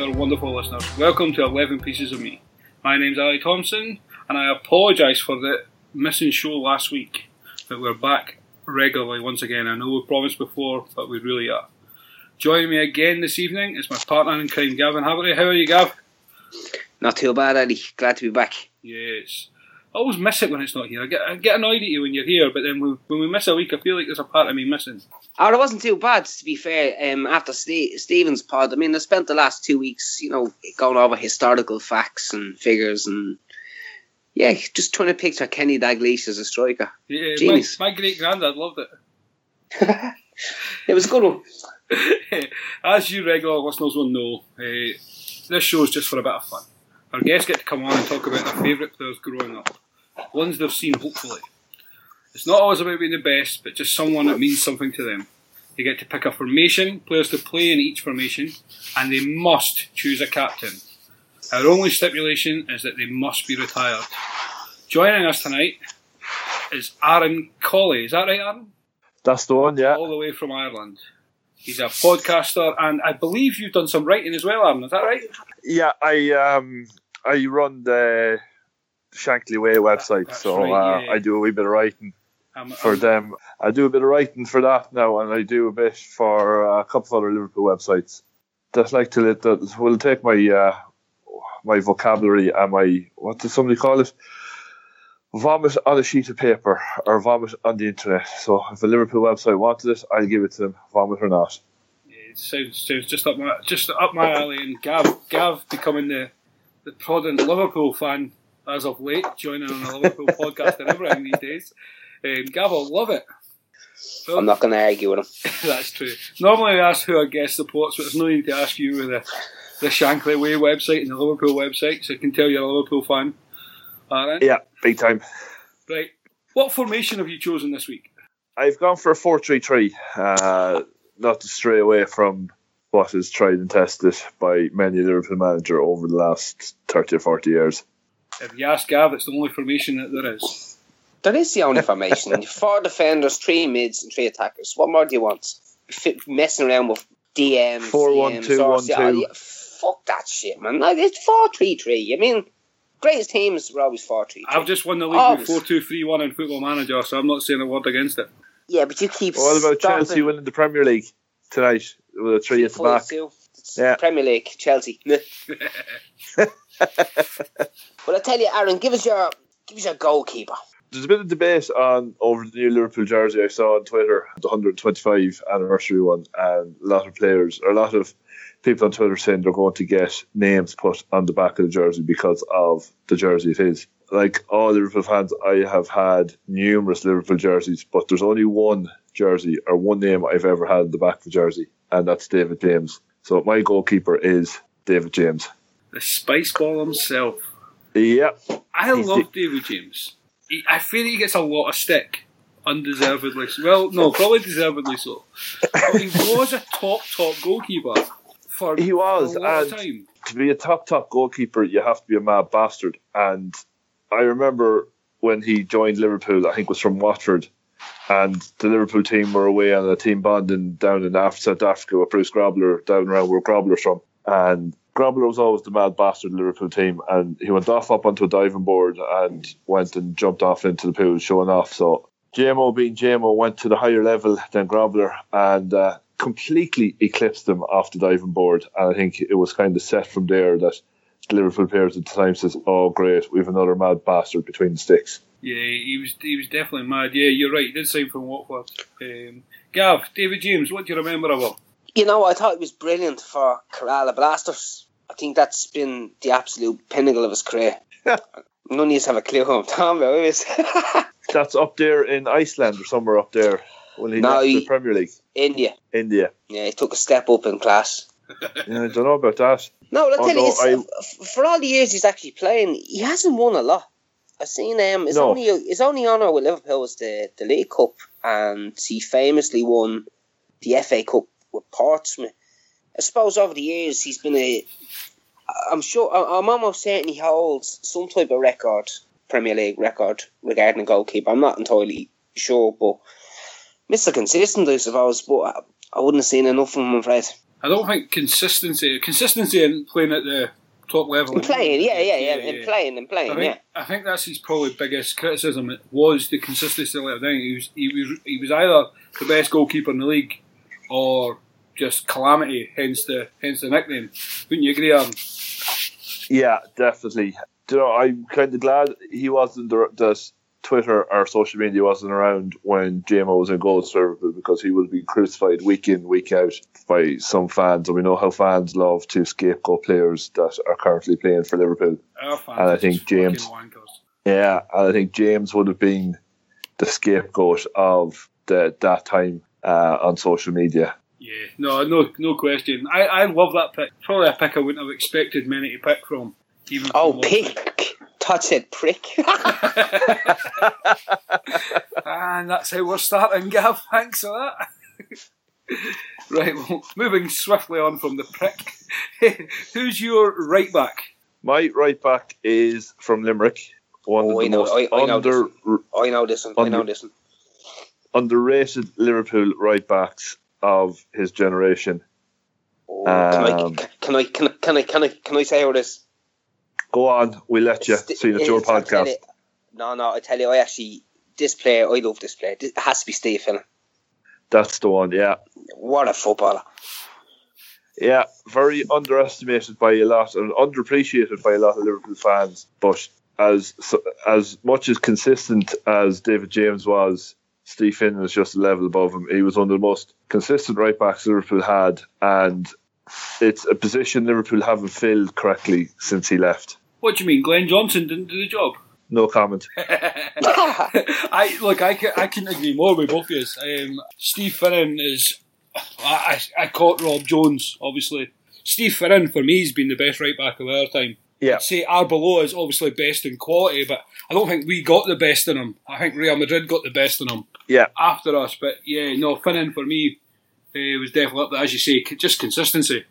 to our wonderful listeners. Welcome to 11 Pieces of Me. My name's Ali Thompson, and I apologise for the missing show last week, but we're back regularly once again. I know we promised before, but we really are. Joining me again this evening is my partner in crime, Gavin Haverty. How are you, Gav? Not too bad, Ali. Glad to be back. Yes. I always miss it when it's not here. I get, I get annoyed at you when you're here, but then when, when we miss a week, I feel like there's a part of me missing. Oh, it wasn't too bad, to be fair. Um, after Ste Stephen's pod, I mean, I spent the last two weeks, you know, going over historical facts and figures and yeah, just trying to picture Kenny Dalglish as a striker. Yeah, my, Genius. my great granddad loved it. It was a good one. As you regular listeners will know, uh, this show is just for a bit of fun. Our guests get to come on and talk about their favourite players growing up, ones they've seen hopefully. It's not always about being the best, but just someone that means something to them. They get to pick a formation, players to play in each formation, and they must choose a captain. Our only stipulation is that they must be retired. Joining us tonight is Aaron Colley. Is that right, Aaron? That's the one, yeah. all the way from Ireland. He's a podcaster, and I believe you've done some writing as well, Aaron. Is that right? Yeah, I um I run the Shankly Way website, That's so right, uh, yeah. I do a wee bit of writing Um, for um, them. I do a bit of writing for that now, and I do a bit for uh, a couple of other Liverpool websites. That like to let that will take my uh, my vocabulary and my what does somebody call it? Vomit on a sheet of paper or vomit on the internet. So if a Liverpool website wanted it, I'll give it to them, vomit or not. Yeah, It sounds, sounds just up my just up my alley, and Gav Gav becoming the the prominent Liverpool fan as of late, joining on a Liverpool podcast and everything these days. Um, Gav will love it. Well, I'm not going to argue with him. That's true. Normally I ask who our guest supports, but there's no need to ask you with the, the Shankly Way website and the Liverpool website, so I can tell you're a Liverpool fan. Alright? Yeah, big time. Right. What formation have you chosen this week? I've gone for a 4 3 3, uh, not to stray away from what is tried and tested by many Liverpool manager over the last 30 or 40 years. If you ask Gav, it's the only formation that there is. That is the only formation. Four defenders, three mids, and three attackers. What more do you want? Fit, messing around with DMs. Four, one, two, or- one, oh, two. yeah, Fuck that shit, man. Like, it's 4 3 3. I mean, greatest teams were always 4 3 I've just won the league Always. with 4 2 3 1 in Football Manager, so I'm not saying a word against it. Yeah, but you keep. What about stopping- Chelsea winning the Premier League tonight with a 3 at the back? two. Yeah. Premier League, Chelsea. Well, I tell you, Aaron, give us your give us your goalkeeper. There's a bit of debate on over the new Liverpool jersey I saw on Twitter, the 125 anniversary one, and a lot of players, or a lot of people on Twitter saying they're going to get names put on the back of the jersey because of the jersey it is. Like all Liverpool fans, I have had numerous Liverpool jerseys, but there's only one jersey or one name I've ever had on the back of the jersey, and that's David James. So my goalkeeper is David James. The Spice Ball himself. Yeah, I He's love David James. He, I feel he gets a lot of stick, undeservedly. Well, no, probably deservedly so. But he was a top, top goalkeeper for He was, a and- time. to be a top top goalkeeper, you have to be a mad bastard. And I remember when he joined Liverpool, I think it was from Watford, and the Liverpool team were away on a team bonding down in South Africa with Bruce Grobbelaar, down around where Grobbelaar's from. And Grobbelaar was always the mad bastard Liverpool team, and he went off up onto a diving board and went and jumped off into the pool, showing off. So JMO being JMO went to the higher level than Grobbelaar and uh, completely eclipsed him off the diving board. And I think it was kind of set from there that the Liverpool players at the time says, "Oh, great, we have another mad bastard between the sticks." Yeah, he was he was definitely mad. Yeah, you're right. He did sign from Watford. Um, Gav, David James, what do you remember of him? You know, I thought he was brilliant for Kerala Blasters. I think that's been the absolute pinnacle of his career. None of you have a clue who I'm talking about, is That's up there in Iceland or somewhere up there when he No, left he- the Premier League, India. India. Yeah, he took a step up in class. Yeah, I don't know about that. No, I'll tell you, Although it's, for all the years he's actually playing, he hasn't won a lot. I've seen um, his No. only his only honour with Liverpool was the, the League Cup, and he famously won the FA Cup with Portsmouth. I suppose over the years he's been a. I'm sure I- I'm almost certain he holds some type of record, Premier League record regarding a goalkeeper. I'm not entirely sure, but Mr. Consistent, I suppose. But I, I wouldn't have seen enough of him, I'm afraid. I don't think consistency, consistency in playing at the top level. And playing, yeah, yeah, yeah, and playing and I playing, think, yeah. I think that's his probably biggest criticism. It was the consistency level. I think he was he was he was either the best goalkeeper in the league or just calamity. Hence the hence the nickname. Wouldn't you agree, Aaron? Yeah, definitely. Do you know, I'm kind of glad he wasn't the, the Twitter or social media wasn't around when JMO was in goal for Liverpool because he would be crucified week in, week out by some fans. And we know how fans love to scapegoat players that are currently playing for Liverpool. Our fans And I think James- Yeah, and I think James would have been the scapegoat of the that time uh, on social media. Yeah, no, no, no question. I, I love that pick. Probably a pick I wouldn't have expected many to pick from. Even Oh, Wolves. pick. Todd it, prick. and that's how we're starting, Gav. Thanks for that. right, well, moving swiftly on from the prick. Who's your right back? My right back is from Limerick, one Oh, of I the know- most I- I know under, I know this one. I know this one. underrated Liverpool right backs of his generation. Oh, can, I, Um, can I can I can I can I can I say how this? Go on, we let you. See, I tell podcast. No, no, I tell you, I actually this player, I love this player. It has to be Steve Finnan. That's the one, yeah. What a footballer! Yeah, very underestimated by a lot and underappreciated by a lot of Liverpool fans. But as as much as consistent as David James was, Steve Finnan was just a level above him. He was one of the most consistent right backs Liverpool had, and it's a position Liverpool haven't filled correctly since he left. What do you mean? Glenn Johnson didn't do the job? No comment. I look. I can, I can agree more with both of you. Um, Steve Finnan is. I, I I caught Rob Jones. Obviously, Steve Finnan for me has been the best right back of our time. Yeah. I'd say Arbeloa is obviously best in quality, but I don't think we got the best in him. I think Real Madrid got the best in him Yeah, after us. But yeah, no, Finnan for me uh, was definitely up there, as you say, just consistency.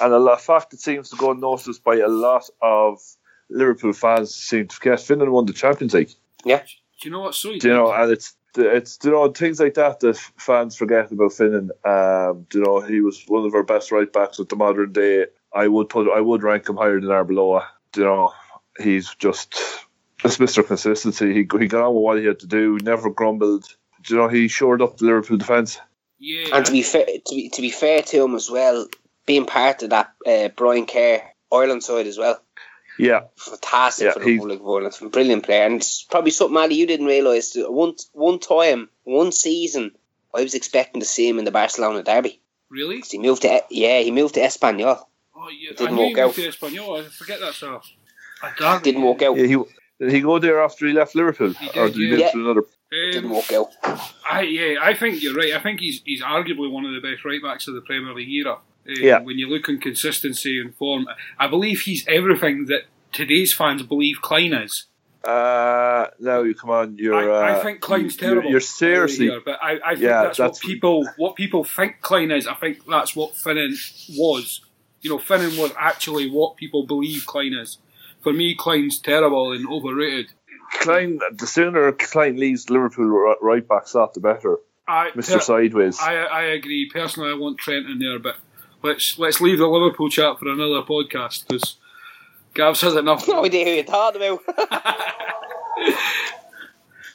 and the lot, fact that seems to go unnoticed by a lot of Liverpool fans seem to forget Finnan won the Champions League. Yeah, Do you know what? So Do you know, and it's it's you know things like that that fans forget about Finnan. Um, do you know, he was one of our best right backs of the modern day. I would put I would rank him higher than Arbeloa. Do you know, he's just just Mr. Consistency. He he got on with what he had to do. Never grumbled. Do you know, he shored up the Liverpool defence. Yeah, and to be fair, to be to be fair to him as well, being part of that uh, Brian Kerr Ireland side as well. Yeah, Fantastic Yeah, for the he's- Republic of Ireland. Brilliant player. And it's probably something, Ali, you didn't realise. One, one time, one season, I was expecting to see him in the Barcelona derby. really? He moved to, yeah, he moved to Espanyol. Oh, yeah. Didn't I knew work he moved out. to Espanyol. I forget that so. I darn Didn't work out. yeah he did he go there after he left Liverpool, He or did, did he yeah. go to another? Didn't out. I yeah, I think you're right. I think he's he's arguably one of the best right backs of the Premier League era. Um, Yeah. When you look on consistency and form, I believe he's everything that today's fans believe Clyne is. Uh, you come on, you're. I, uh, I think Clyne's you're- terrible. You're seriously. here, but I, I think Yeah, that's, that's- what people what people think Clyne is. I think that's what Finnan was. You know, Finnan was actually what people believe Clyne is. For me, Clyne's terrible and overrated. Clyne, the sooner Clyne leaves Liverpool right back slot, the better. I, Mr. Sideways. I, I agree. Personally, I want Trent in there, but let's let's leave the Liverpool chat for another podcast because Gav says enough. No idea who you're talking about.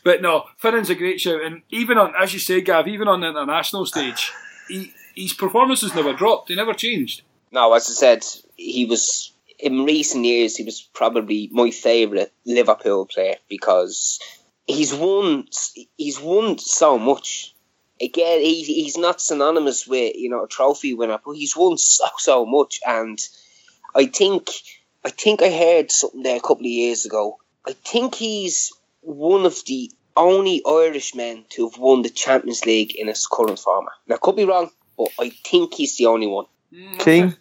But no, Finnan's a great shout, and even on, as you say, Gav, even on the international stage, he, his performances never dropped. They never changed. no, as I said, he was, in recent years, he was probably my favourite Liverpool player because he's won, he's won so much. Again, he, he's not synonymous with, you know, a trophy winner, but he's won so, so much. And I think, I think I heard something there a couple of years ago. I think he's one of the only Irishmen to have won the Champions League in its current format. Now, could be wrong, but I think he's the only one. King?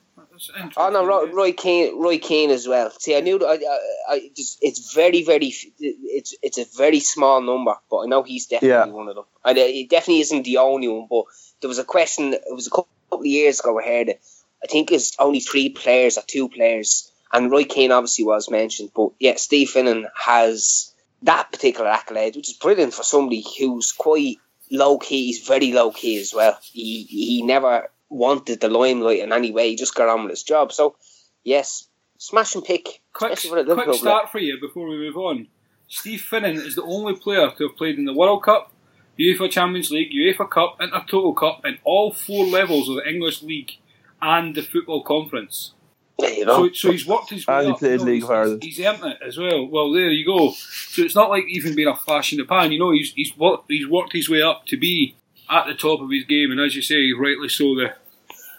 That's interesting. Oh no, Roy, Roy Keane, Roy Keane as well. See, I knew. I, I, I just, it's very, very, it's it's a very small number, but I know he's definitely Yeah. one of them. And uh, he definitely isn't the only one. But there was a question. It was a couple of years ago. I heard it. I think it's only three players or two players, and Roy Keane obviously was mentioned. But yeah, Steve Finnan has that particular accolade, which is brilliant for somebody who's quite low key. He's very low key as well. He he never wanted the limelight in any way. He just got on with his job. So, yes, smash and pick. Quick, for quick start for you before we move on. Steve Finnan is the only player to have played in the World Cup, UEFA Champions League, UEFA Cup, Intertoto Cup, and all four levels of the English League and the Football Conference. There you go. So, so he's worked his way And he up. played you know, League of he's, Ireland. He's earned it as well. Well, there you go. So it's not like even being a flash in the pan. You know, he's he's worked, he's worked his way up to be at the top of his game, and as you say, rightly so. The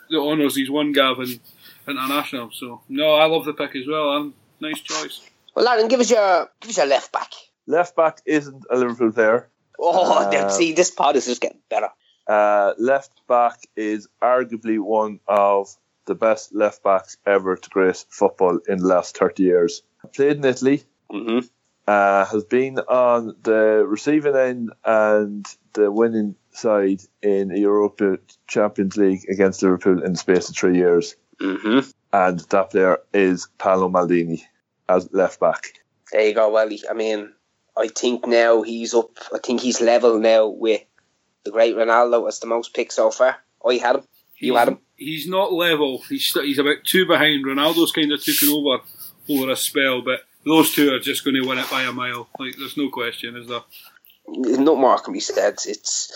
the honours he's won, Gavin, international. So no, I love the pick as well. And nice choice. well, Aaron, give us your give us your left back. Left back isn't a Liverpool player. Oh, Uh, see, this pod is just getting better. Uh, left back is arguably one of the best left backs ever to grace football in the last 30 years. Played in Italy, hmm uh, has been on the receiving end and the winning side in the Europa Champions League against Liverpool in the space of three years. hmm And that player is Paolo Maldini as left back. There you go, Welly. I mean, I think now he's up. I think he's level now with the great Ronaldo as the most picks so far. I had him. You had him. He's not level. He's he's about two behind. Ronaldo's kind of taken over over a spell, but those two are just going to win it by a mile. Like there's no question, is there? No more can be said. It's.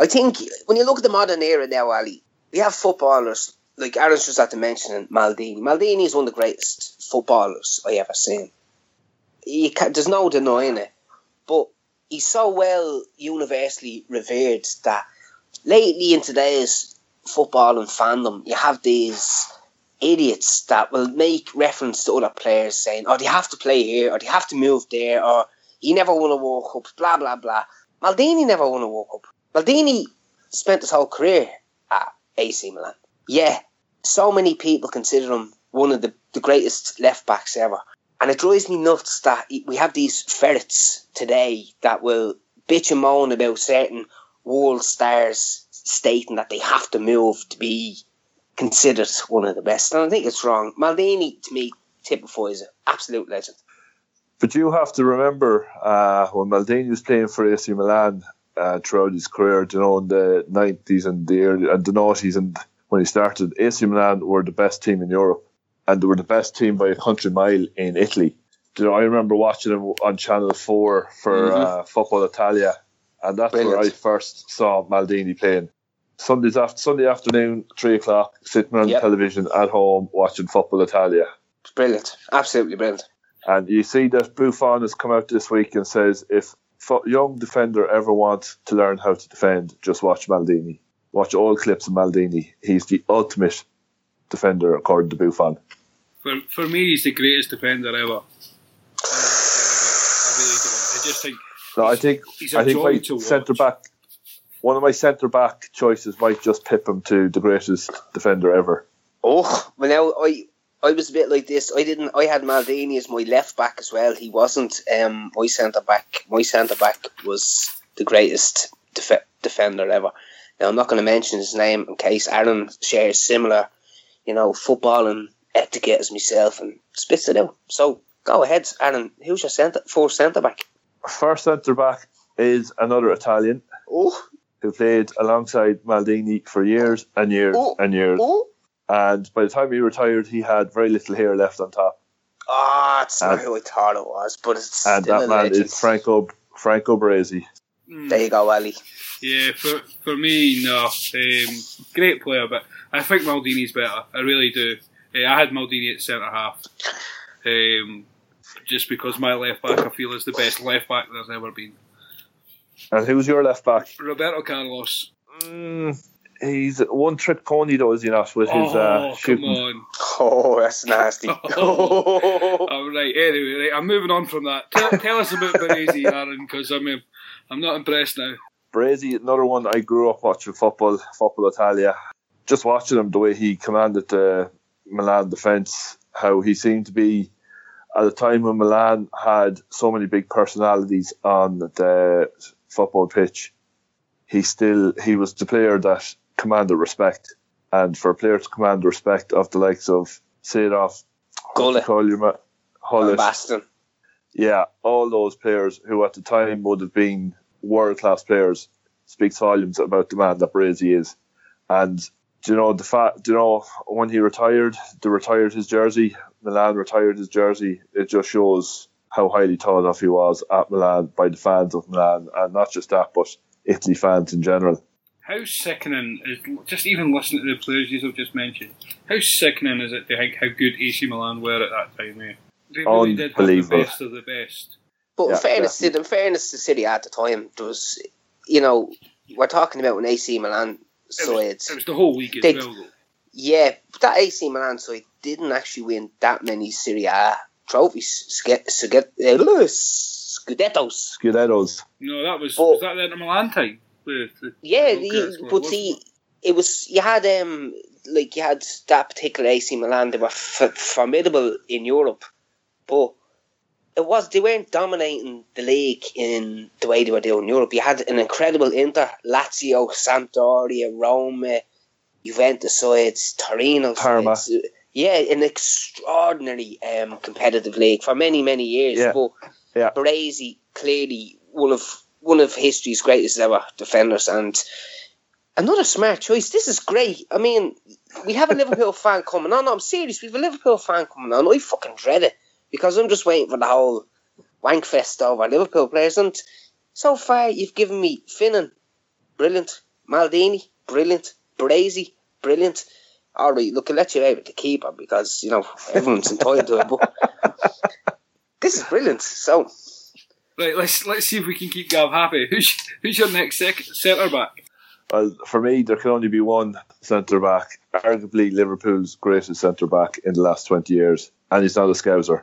I think when you look at the modern era now, Ali, we have footballers like Aaron's just had to mention Maldini. Maldini is one of the greatest footballers I ever seen. There's no denying it, but he's so well universally revered that lately in today's football and fandom, you have these idiots that will make reference to other players saying, "Oh, they have to play here, or they have to move there, or he never won a World Cup." Blah blah blah. Maldini never won a World Cup. Maldini spent his whole career at AC Milan. Yeah, so many people consider him one of the, the greatest left backs ever. And it drives me nuts that we have these ferrets today that will bitch and moan about certain world stars stating that they have to move to be considered one of the best. And I think it's wrong. Maldini, to me, typifies an absolute legend. But you have to remember uh, when Maldini was playing for AC Milan uh, throughout his career, you know, in the 90s and the early, and the 90s, and when he started, AC Milan were the best team in Europe, and they were the best team by a country mile in Italy. You know, I remember watching them on Channel 4 for Mhm. uh, Football Italia, and that's where I first saw Maldini playing. Sundays after Sunday afternoon, three o'clock, sitting on Yep. television at home watching Football Italia. Brilliant. Absolutely brilliant. And you see that Buffon has come out this week and says if young defender ever wants to learn how to defend, just watch Maldini. Watch all clips of Maldini. He's the ultimate defender, according to Buffon. For for me, he's the greatest defender ever. Um, I really do. I just think No, I think he's a I think my centre back, one of my centre back choices might just pip him to the greatest defender ever. Oh, well now I I was a bit like this. I didn't. I had Maldini as my left back as well. He wasn't um, my centre back. My centre back was the greatest def- defender ever. Now I'm not going to mention his name in case Aaron shares similar, you know, football and etiquette as myself and spits it out. So go ahead, Aaron. Who's your centre for centre back? First centre back is another Italian Oh, who played alongside Maldini for years and years Oh. and years. oh, And by the time he retired, he had very little hair left on top. ah, it's not who I thought it was, but it's and still that a man legend. is Franco Franco Baresi. mm, There you go, Ali. yeah, for for me, no, um, great player, but I think Maldini's better. I really do. Uh, I had Maldini at centre half, um, just because my left back I feel is the best left back there's ever been. And who's your left back? Roberto Carlos. Mm, he's one trick pony though, is he not? With his oh, uh, come shooting. on. Oh, that's nasty. Oh. All right. Anyway, right, I'm moving on from that. Tell, tell us about Baresi, Aaron, because I'm um, I'm not impressed now. Baresi, another one I grew up watching football, football Italia. Just watching him, the way he commanded the Milan defence, how he seemed to be at a time when Milan had so many big personalities on the football pitch. He still he was the player that commanded respect, and for a player to command the respect of the likes of Seedorf, Gullit. Hullet, Van yeah, all those players who at the time would have been world class players speaks volumes about the man that Baresi is. And do you know the fact? Do you know when he retired? They retired his jersey. Milan retired his jersey. It just shows how highly thought of he was at Milan by the fans of Milan, and not just that, but Italy fans in general. How sickening is just even listening to the players you have just mentioned? How sickening is it to think how good AC Milan were at that time? Eh? They really did have the best of the best. But Yeah, in fairness, to, in fairness to City at the time, there was, you know, we're talking about an AC Milan It was, side. it was the whole week as They- well, though. Yeah, but that AC Milan side didn't actually win that many Serie A trophies. Sc- sc- Scudettos. Scudettos. No, that was But- was that the Inter Milan time? The, the, Yeah, the the, Lucas one, but wasn't see, it? it was you had um like you had that particular AC Milan. They were f- formidable in Europe, but it was they weren't dominating the league in the way they were doing in Europe. You had an incredible Inter, Lazio, Sampdoria, Roma, Juventus sides, Torino Parma. sides. Yeah, an extraordinary um, competitive league for many many years. Yeah. But Yeah. Baresi clearly will of one of history's greatest ever defenders and another smart choice. This is great. I mean, we have a Liverpool fan coming on. No, I'm serious. We have a Liverpool fan coming on. I fucking dread it because I'm just waiting for the whole wank fest over Liverpool players. And so far, you've given me Finnan, brilliant. Maldini, brilliant. Baresi, brilliant. All right, look, I'll let you out with the keeper because, you know, everyone's entitled to it. But this is brilliant. So, Right, let's let's see if we can keep Gav happy. Who's who's your next sec- centre back? Well, for me, there can only be one centre back, arguably Liverpool's greatest centre back in the last 20 years, and he's not a Scouser.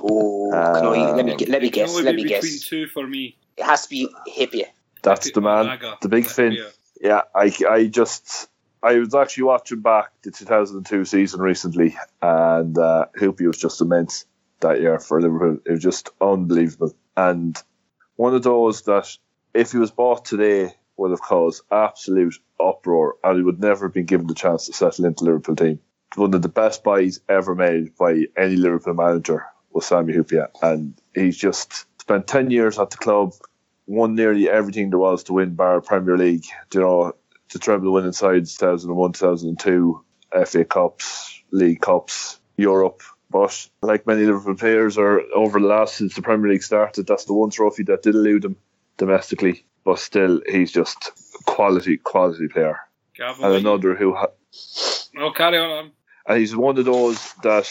oh, can I, let me Um, gu- let me guess. only Let be me between guess. two for me. It has to be Hyypiä. That's the man, Braga. the big Finn. Yeah. Yeah, I, I just, I was actually watching back the 2002 season recently, and uh, Hyypiä was just immense that year for Liverpool. It was just unbelievable. And one of those that, if he was bought today, would have caused absolute uproar, and he would never have been given the chance to settle into the Liverpool team. One of the best buys ever made by any Liverpool manager was Sami Hyypiä, and he's just spent 10 years at the club, won nearly everything there was to win bar Premier League, you know, to treble winning sides 2001, 2002, FA Cups, League Cups, Europe. But like many Liverpool players are over the last since the Premier League started, that's the one trophy that did elude him domestically. But still, he's just quality, quality player. Gav, And another who, ha- No, carry on. and he's one of those that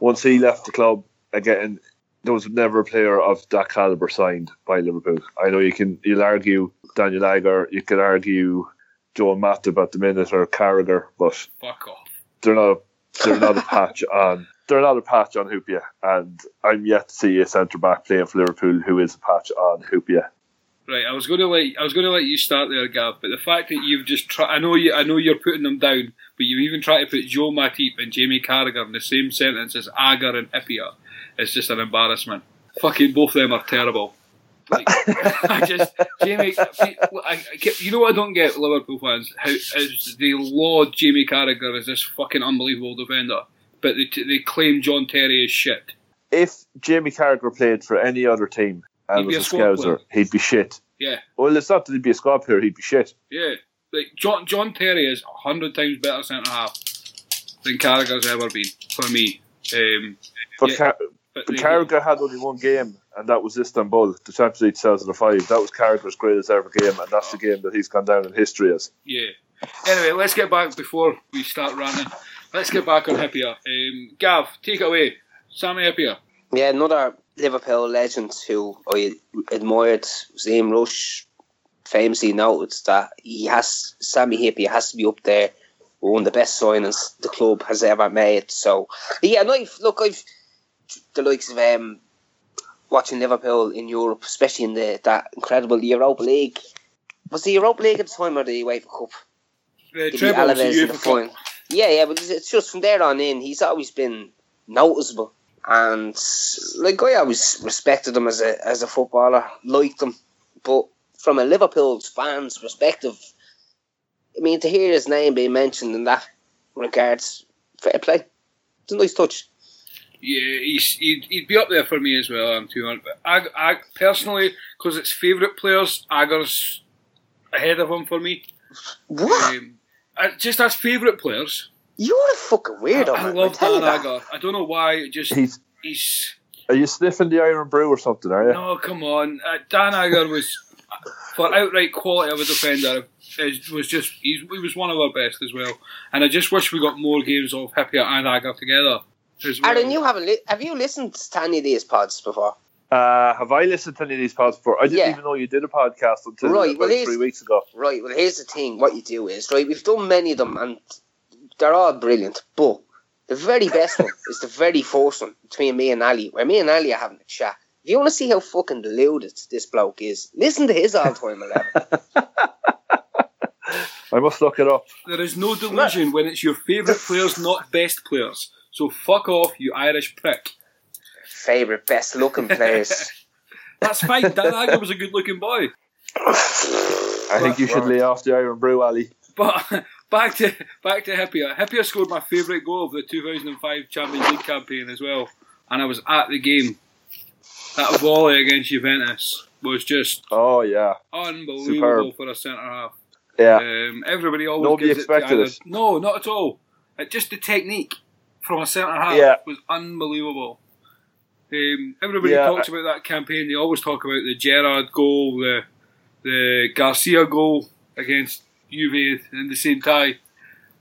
once he left the club again, there was never a player of that caliber signed by Liverpool. I know you can you'll argue Daniel Agger, you can argue Joe Matip at the minute or Carragher, but Fuck off. they're not they're not a patch on they're not a patch on Hyypiä, and I'm yet to see a centre back playing for Liverpool who is a patch on Hyypiä. Right, I was going to let I was going to let you start there, Gav. But the fact that you've just I know you, I know you're putting them down, but you even try to put Joe Matip and Jamie Carragher in the same sentence as Agger and Hyypiä. It's just an embarrassment. Fucking both of them are terrible. Like, I just Jamie, I, I, you know what I don't get Liverpool fans how is they laud Jamie Carragher as this fucking unbelievable defender, but they, t- they claim John Terry is shit. If Jamie Carragher played for any other team and He'd was a a scouser, he'd be shit. Yeah, Well, it's not that he'd be a squad player; he'd be shit. Yeah, like John John Terry is a hundred times better centre half than Carragher's ever been for me. Um, But Yeah. Car- but But Carragher had only one game, and that was Istanbul, the Champions League 2005. That was Carragher's greatest ever game, and that's the game that he's gone down in history as. yeah. Anyway, let's get back before we start ranting. Let's get back on Hyypiä. Um, Gav, take it away. Sami Hyypiä. Yeah, another Liverpool legend who I admired, Ian Rush, famously noted that he has Sami Hyypiä has to be up there one of the best signings the club has ever made. So yeah, and I've look I've the likes of um watching Liverpool in Europe, especially in the that incredible Europa League. Was the Europa League at the time or the UEFA Cup? The He beat treble the Alaves in the UEFA Cup. Yeah, yeah, but it's just from there on in, he's always been noticeable, and like I always respected him as a as a footballer, liked him, but from a Liverpool's fans' perspective, I mean, to hear his name being mentioned in that regards, fair play. It's a nice touch. Yeah, he's, he'd, he'd be up there for me as well. I'm too honest. But Ag, Ag, personally, because it's favourite players, Agger's ahead of him for me. What? Um, just as favourite players. You're a fucking weirdo. I, I love Dan that. Agger. I don't know why. Just He's. he's Are you sniffing the Irn-Bru or something? Are you? no, come on. Uh, Dan Agger was for outright quality of a defender. Is, was just he's, he was one of our best as well. And I just wish we got more games of Hyypiä and Agger together. As well. Aaron, you haven't li- have you listened to any of these pods before? Uh, have I listened to any of these pods before? I didn't Yeah. even know you did a podcast until Right, about well, three weeks ago. Right. Well, here's the thing. What you do is right. We've done many of them, and they're all brilliant. But the very best one is the very first one between me and Ali, where me and Ali are having a chat. If you want to see how fucking deluded this bloke is, listen to his all-time eleven. I must look it up. There is no delusion when it's your favourite players, not best players. So fuck off, you Irish prick. Favorite, best-looking players. That's fine. Dan Agger was a good-looking boy. I think you should lay off the Irn-Bru, Ali. But back to back to Hyypiä. Hyypiä scored my favourite goal of the 2005 Champions League campaign as well, and I was at the game. That volley against Juventus was just Oh yeah, unbelievable Superb. for a centre half. yeah. Um, everybody always Nobody gives expected it. To No, not at all. It, just the technique from a centre half Yeah. was unbelievable. Um, everybody Yeah, talks about that campaign. They always talk about the Gerrard goal, the the Garcia goal against Juve in the same tie.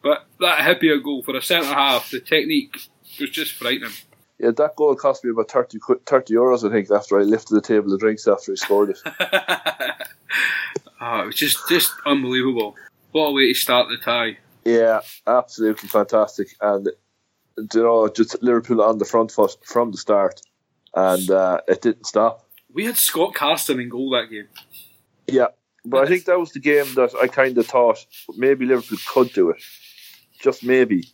But that Hyypiä goal for a centre half, the technique was just frightening. Yeah, that goal cost me about 30, 30 euros, I think, after I lifted the table of drinks after he scored it. oh, it was just just unbelievable. What a way to start the tie. Yeah, absolutely fantastic. And, you know, just Liverpool on the front foot from the start. And uh, it didn't stop. We had Scott Carson in goal that game. Yeah, but I think that was the game that I kind of thought maybe Liverpool could do it. Just maybe.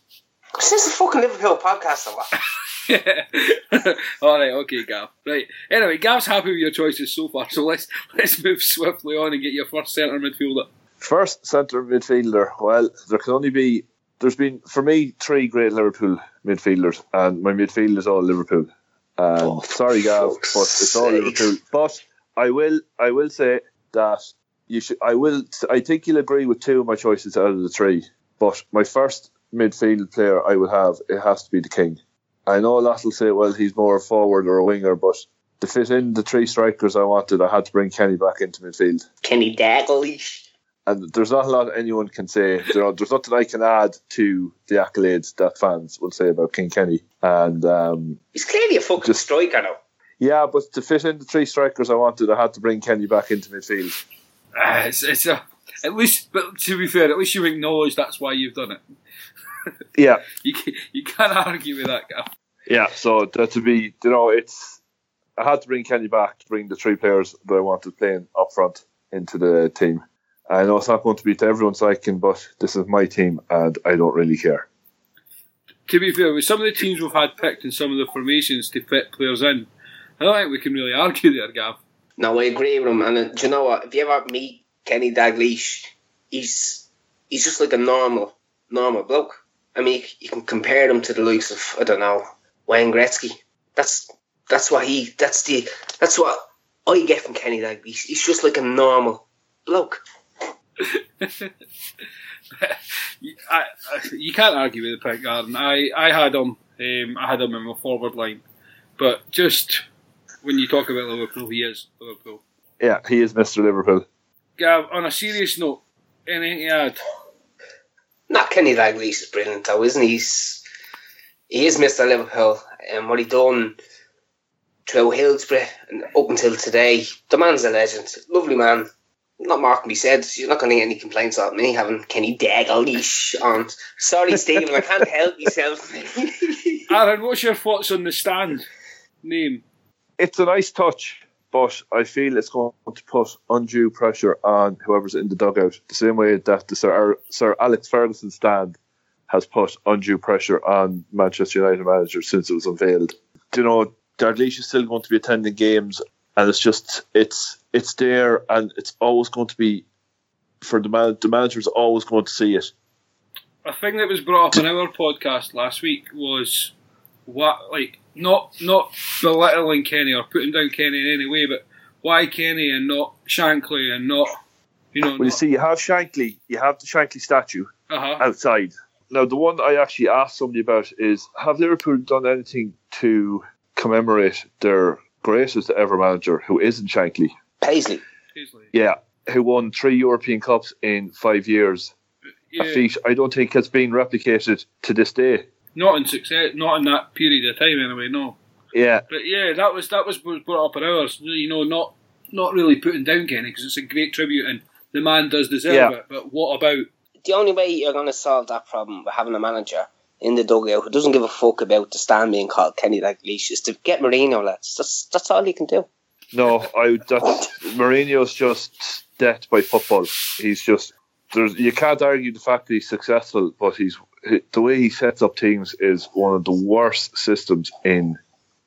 This is a fucking Liverpool podcast, or what? All right, okay, Gav. Right. Anyway, Gav's happy with your choices so far, so let's let's move swiftly on and get your first centre midfielder. First centre midfielder. Well, there can only be. There's been for me three great Liverpool midfielders, and my midfield is all Liverpool. And Oh, sorry, Gav, but fuck's it's all sake. Liverpool. But I will, I will say that you should. I will. I think you'll agree with two of my choices out of the three. But my first midfield player I would have it has to be the King. I know a lot will say, well, he's more a forward or a winger, but to fit in the three strikers I wanted, I had to bring Kenny back into midfield Kenny Dalglish. And there's not a lot anyone can say. You know, there's nothing I can add to the accolades that fans will say about King Kenny. And um, He's clearly a fucking Just- striker now. yeah, but to fit in the three strikers I wanted, I had to bring Kenny back into midfield. Ah, it's, it's a, at least, but to be fair, at least you acknowledge that's why you've done it. Yeah, You ca- you can't argue with that, Gav. yeah. So that to be, you know, it's I had to bring Kenny back to bring the three players that I wanted playing up front into the team. I know it's not going to be to everyone's liking, but this is my team, and I don't really care. To be fair, with some of the teams we've had picked and some of the formations to fit players in, I don't think we can really argue there, Gav. No, I agree with him. And uh, do you know what? If you ever meet Kenny Dalglish, he's he's just like a normal normal bloke. I mean, you can compare him to the likes of I don't know Wayne Gretzky. That's that's what he. That's the that's what I get from Kenny Dalglish. He's just like a normal bloke. You, I, I, you can't argue with the pick, Garden. I, I had him. Um, I had him in my forward line, but just when you talk about Liverpool, he is Liverpool. Yeah, he is Mr. Liverpool. Gav, on a serious note, anything to add? Not Kenny Dalglish is brilliant though, isn't he? He's, he is Mr. Liverpool, and what he done through Hillsborough and up until today, the man's a legend. Lovely man. Not more can be said. You're not going to get any complaints about me having Kenny Dalglish on. Sorry, Stephen, I can't help myself. Aaron, what's your thoughts on the stand name? it's a nice touch, but I feel it's going to put undue pressure on whoever's in the dugout. The same way that the Sir, Sir Alex Ferguson stand has put undue pressure on Manchester United manager since it was unveiled. Do you know, Dalglish is still going to be attending games, and it's just it's it's there, and it's always going to be for the man. The manager's always going to see it. A thing that was brought up in our podcast last week was what, like, not not belittling Kenny or putting down Kenny in any way, but why Kenny and not Shankly and not, you know, Well, you see, you have Shankly, you have the Shankly statue, Uh-huh. outside. Now, the one I actually asked somebody about is Have Liverpool done anything to commemorate their greatest ever manager, who isn't Shankly? Paisley. Paisley. Yeah, who won three European Cups in five years. Yeah. A feat I don't think has been replicated to this day. Not in success, not in that period of time anyway. No. Yeah, But yeah, that was that was was brought up in ours. You know, not not really putting down Kenny because it's a great tribute and the man does deserve Yeah. it. But what about? The only way you're going to solve that problem with having a manager in the dugout who doesn't give a fuck about the stand being called Kenny Dalglish is to get Mourinho, lads. That's, that's all you can do. No, I that Mourinho's just death by football. He's just there's you can't argue the fact that he's successful, but he's the way he sets up teams is one of the worst systems in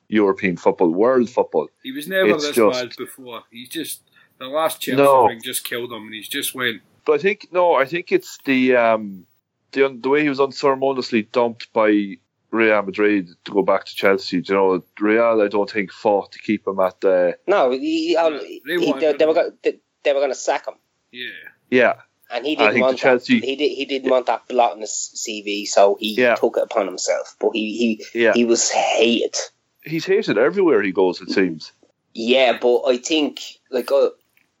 European football, world football. He was never It's this just- bad before. He's just the last Chelsea No. thing just killed him, and he's just went. But I think no, I think it's the um the the way he was unceremoniously dumped by Real Madrid to go back to Chelsea. You know, Real I don't think fought to keep him at the No, he, he, they he- they, they were him. going they, they were going to sack him, Yeah, yeah and he didn't want Chelsea- that. He did he didn't want that blot on his CV, so he Yeah. took it upon himself. But he he, yeah. he was hated. He's hated everywhere he goes. It seems. Yeah, but I think like uh,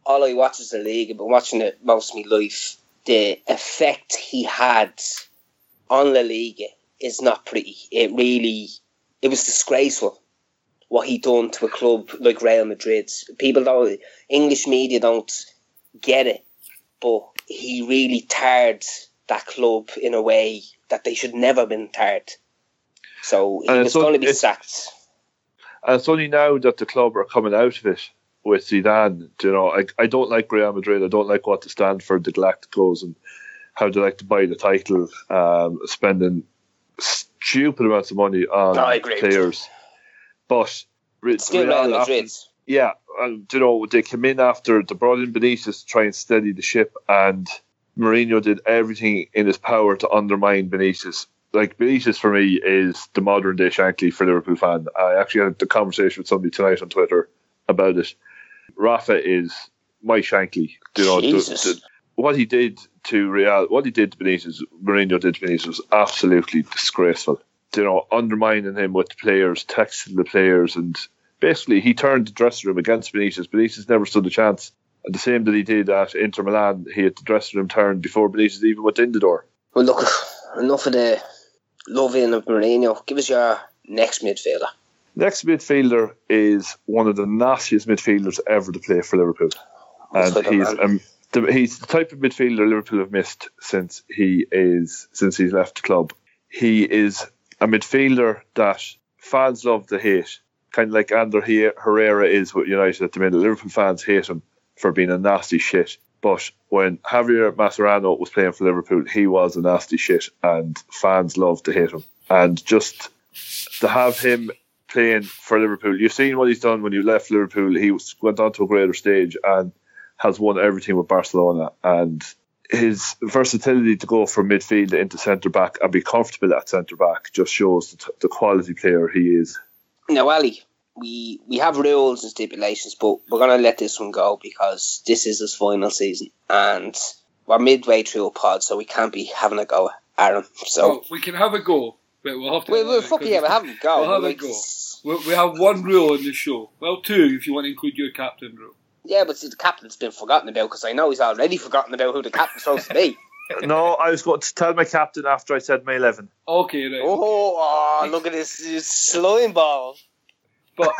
all I watch is the league. I've been watching it most of my life. The effect he had on La Liga is not pretty. It really, it was disgraceful what he done to a club like Real Madrid. People don't, English media don't get it, but he really tarred that club in a way that they should never have been tarred. So he And was it's going to be sacked. And it's only now that the club are coming out of it with Zidane. You know, I, I don't like Real Madrid. I don't like what they stand for, the Galacticos, and how they like to buy the title, um, spending stupid amounts of money on No, players. But Re- Still Real Real after- yeah, and you know they came in after they brought in Benitez to try and steady the ship, and Mourinho did everything in his power to undermine Benitez. Like Benitez for me is the modern day Shankly for Liverpool fan. I actually had the conversation with somebody tonight on Twitter about it. Rafa is my Shankly. You know, the- the- what he did to Real, what he did to Benitez, Mourinho did to Benitez was absolutely disgraceful. You know, undermining him with the players, texting the players, and basically he turned the dressing room against Benitez. Benitez never stood a chance. And the same that he did at Inter Milan, he had the dressing room turned before Benitez even went in the door. Well, look, enough of the loving of Mourinho. Give us your next midfielder. Next midfielder is one of the nastiest midfielders ever to play for Liverpool. And he's um, the, he's the type of midfielder Liverpool have missed since he is since he's left the club. He is a midfielder that fans love to hate, kind of like Ander Herrera is with United at the minute. Liverpool fans hate him for being a nasty shit. But when Javier Mascherano was playing for Liverpool, he was a nasty shit, and fans loved to hate him. And just to have him playing for Liverpool, you've seen what he's done when he left Liverpool. He went on to a greater stage and has won everything with Barcelona. And his versatility to go from midfield into centre back and be comfortable at centre back just shows the, t- the quality player he is. Now, Ali, we we have rules and stipulations, but we're gonna let this one go because this is his final season, and we're midway through a pod, so we can't be having a go at him. So, well, we can have a go, but we'll have to. well, well, uh, fuck yeah, we're having a go. We'll have a Like, go. We, we have one rule in the show. Well, two if you want to include your captain rule. Yeah, but see, the captain's been forgotten about because I know he's already forgotten about who the captain's supposed to be. no, I was going to tell my captain after I said my 11. Okay, right. Oh, oh look at this, this slime ball. But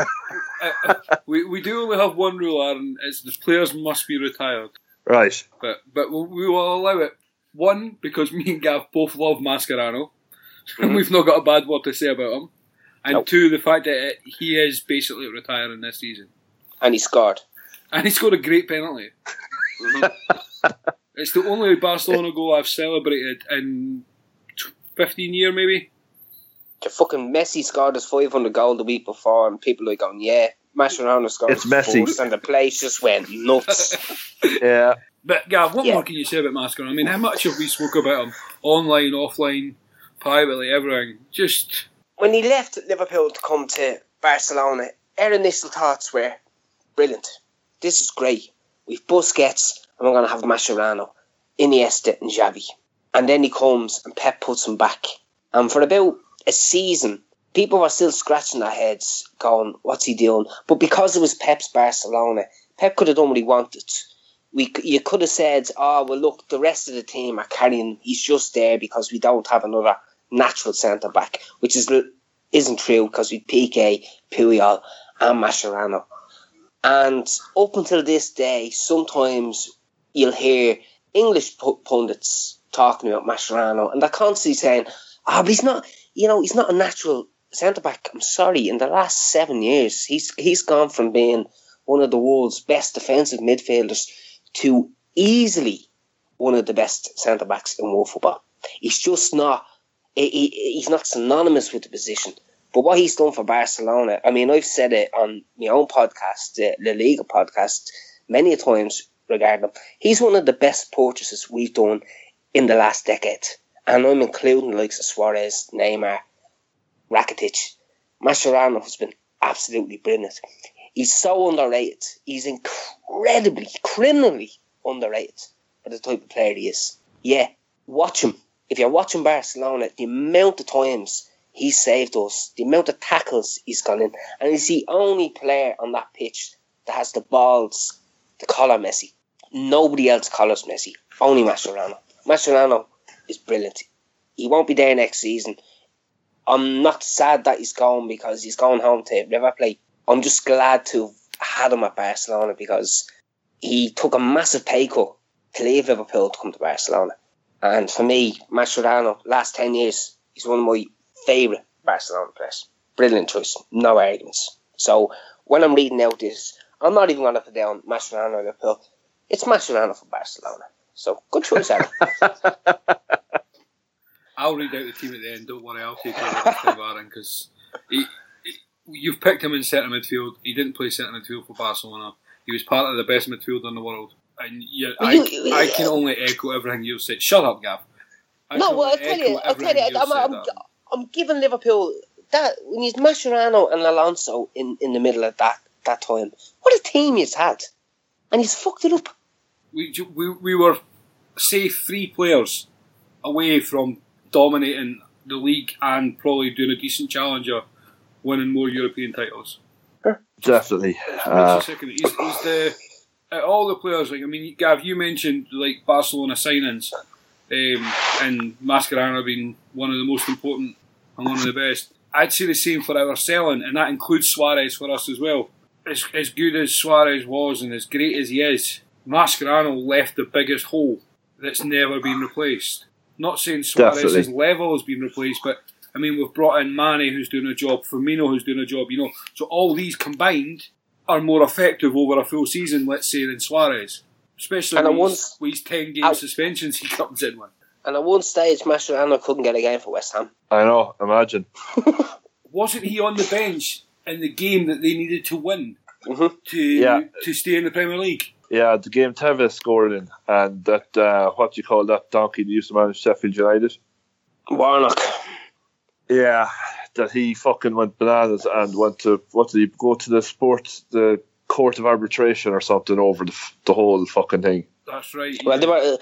uh, uh, we, we do only have one rule, Aaron. It's the players must be retired. Right. But but we we will allow it. One because me and Gav both love Mascherano, and we've not got a bad word to say about him. And Nope. two, the fact that it, he is basically retiring this season, And he scored. And he scored a great penalty. It's the only Barcelona goal I've celebrated in fifteen year maybe. The fucking Messi scored his 500 goal the week before, and people are going, yeah, Mascherano scored It's his Messi. first, and the place just went nuts. Yeah. But Gav, what Yeah. more can you say about Mascherano? I mean, how much have we spoke about him online, offline, privately, everything? Just when he left Liverpool to come to Barcelona, our initial thoughts were brilliant. This is great. We've Busquets, and we're going to have Mascherano, Iniesta, and Xavi. and then he comes and Pep puts him back. And for about a season, people were still scratching their heads, going, "What's he doing?" But because it was Pep's Barcelona, Pep could have done what he wanted. We, you could have said, "Oh, well, look, the rest of the team are carrying. He's just there because we don't have another natural centre back," which is isn't true because we Piqué, Puyol, and Mascherano. And up until this day, sometimes you'll hear English pundits talking about Mascherano, and they're constantly saying, "Ah, oh, but he's not. You know, he's not a natural centre back." I'm sorry. In the last seven years, he's he's gone from being one of the world's best defensive midfielders to easily one of the best centre backs in world football. He's just not. He, he's not synonymous with the position. But what he's done for Barcelona, I mean, I've said it on my own podcast, the La Liga podcast, many times regarding him. He's one of the best purchases we've done in the last decade. And I'm including the likes of Suarez, Neymar, Rakitic. Mascherano has been absolutely brilliant. He's so underrated. He's incredibly, criminally underrated for the type of player he is. Yeah, watch him. If you're watching Barcelona, the amount of times he saved us, the amount of tackles he's gone in, and he's the only player on that pitch that has the balls to collar Messi. Nobody else collars Messi, only Mascherano. Mascherano is brilliant. He won't be there next season. I'm not sad that he's gone because he's going home to River Plate. I'm just glad to have had him at Barcelona because he took a massive pay cut to leave Liverpool to come to Barcelona. And for me, Mascherano, last 10 years, he's one of my favourite Barcelona players. Brilliant choice, no arguments. So when I'm reading out this, I'm not even going to put down Mascherano or Liverpool. It's Mascherano for Barcelona. So good choice, Aaron. I'll read out the team at the end. Don't worry, I'll take over Aaron, because you've picked him in centre midfield. He didn't play centre midfield for Barcelona. He was part of the best midfielder in the world. And yeah, I, you, I can only echo everything you've said. Shut up, Gav. I no, well, I'll tell you, I'll tell you, I'm, I'm, I'm giving Liverpool that when he's Mascherano and Alonso in, in the middle of that that time. What a team he's had, and he's fucked it up. We we, we were say three players away from dominating the league and probably doing a decent challenger, winning more European titles. Definitely. Uh, he's, he's the all the players. Like I mean, Gav, you mentioned like Barcelona signings um, and Mascherano being one of the most important and one of the best. I'd say the same for our selling, and that includes Suarez for us as well. As, as good as Suarez was and as great as he is, Mascherano left the biggest hole that's never been replaced. Not saying Suarez's Definitely. level has been replaced, but I mean we've brought in Mane who's doing a job, Firmino who's doing a job. You know, so all these combined are more effective over a full season, let's say, than Suarez. Especially and with, these, with 10 game suspensions he comes in with. And at one stage, Mascherano couldn't get a game for West Ham. I know, imagine. Wasn't he on the bench in the game that they needed to win mm-hmm. to yeah. to stay in the Premier League? Yeah, the game Tevez scored in, and that uh, what do you call that donkey that used to manage Sheffield United? Warnock. Yeah, that he fucking went bananas and went to what did he go to the sports the court of arbitration or something over the, the whole fucking thing. That's right. Yeah. Well, there were uh,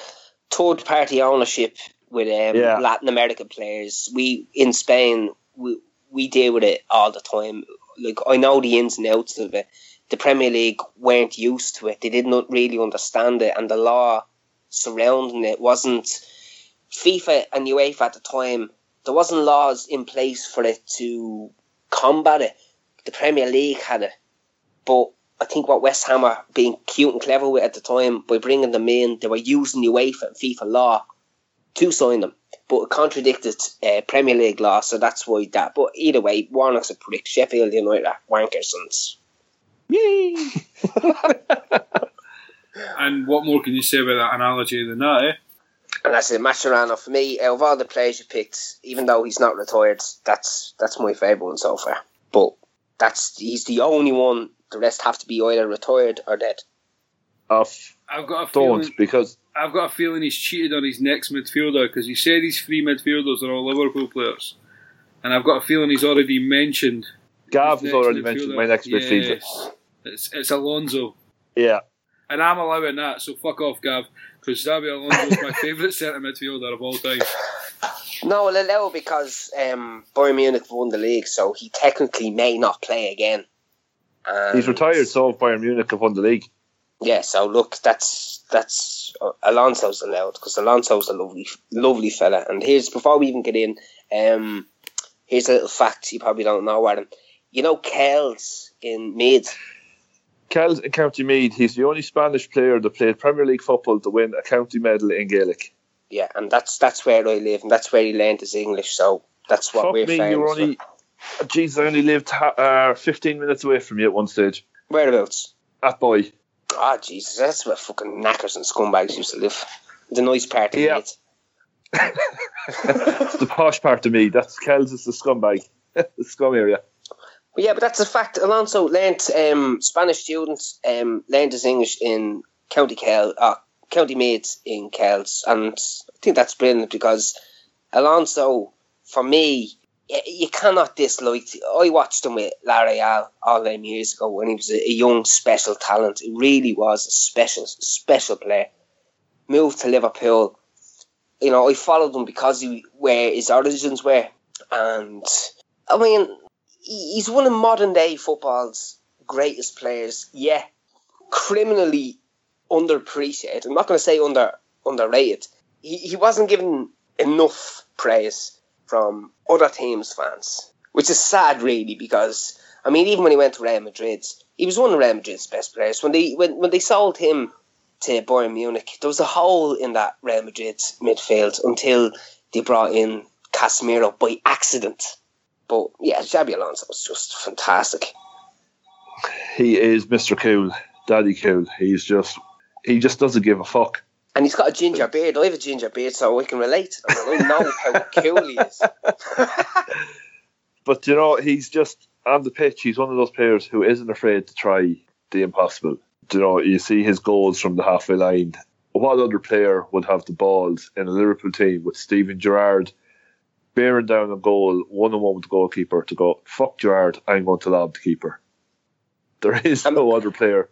third party ownership with um, yeah. Latin American players. We in Spain we we deal with it all the time. Like I know the ins and outs of it. The Premier League weren't used to it. They did not really understand it, and the law surrounding it wasn't. FIFA and UEFA at the time, there wasn't laws in place for it to combat it. The Premier League had it, but I think what West Ham were being cute and clever with at the time by bringing them in, they were using the UEFA and FIFA law to sign them, but it contradicted uh, Premier League law, so that's why that. But either way, Warnock's a prick. Sheffield United are wankers and. Yay! and what more can you say about that analogy than that, eh? And that's it, Mascherano. For me, out of all the players you picked, even though he's not retired, that's that's my favourite one so far. But that's he's the only one the rest have to be either retired or dead. Off. I've got a don't feeling, because I've got a feeling he's cheated on his next midfielder because he said his three midfielders are all Liverpool players, and I've got a feeling he's already mentioned. Gav has already mentioned my next midfielder. It's it's Alonso. Yeah. And I'm allowing that, so fuck off, Gav, because Xabi Alonso is my favourite centre midfielder of all time. No, I'll allow because um, Bayern Munich won the league, so he technically may not play again. And He's retired, so Bayern Munich have won the league. Yeah, so look, that's that's uh, Alonso's allowed because Alonso's a lovely, lovely fella. And here's before we even get in, um, here's a little fact you probably don't know, Adam. You know, Kells in Meath. Kells in County Meath, he's the only Spanish player that played Premier League football to win a county medal in Gaelic. Yeah, and that's that's where I live, and that's where he learned his English. So that's what Fuck we're me, famous you were for. Jeez, I only lived uh, 15 minutes away from you at one stage. Whereabouts? Athboy. Ah, Jesus, that's where fucking knackers and scumbags used to live. The nice part of Yeah. Meath. It's the posh part of me. That's Kells is the scumbag. the scum area. But yeah, but that's a fact. Alonso learnt um, Spanish students um, learned his English in County Kel, uh, County Meath in Kells, and I think that's brilliant because Alonso, for me, you cannot dislike. I watched him with La Real all them years ago when he was a, young special talent. It really was a special, special player. Moved to Liverpool. You know, I followed him because he where his origins were, and I mean, he's one of modern day football's greatest players. Yeah, criminally underappreciated. I'm not going to say under underrated. He he wasn't given enough praise from other teams' fans, which is sad, really, because I mean, even when he went to Real Madrid, he was one of Real Madrid's best players. When they when when they sold him to Bayern Munich, there was a hole in that Real Madrid midfield until they brought in Casemiro by accident. But yeah, Xabi Alonso was just fantastic. He is Mr. Cool. Daddy Cool. He's just. He just doesn't give a fuck. And he's got a ginger beard. I have a ginger beard, so I can relate to and I know how cool he is. But you know, he's just on the pitch. He's one of those players who isn't afraid to try the impossible. You know, you see his goals from the halfway line. What other player would have the balls in a Liverpool team with Steven Gerrard bearing down a goal, one on one with the goalkeeper, to go fuck Gerrard? I'm going to lob the keeper. There is um, no other player.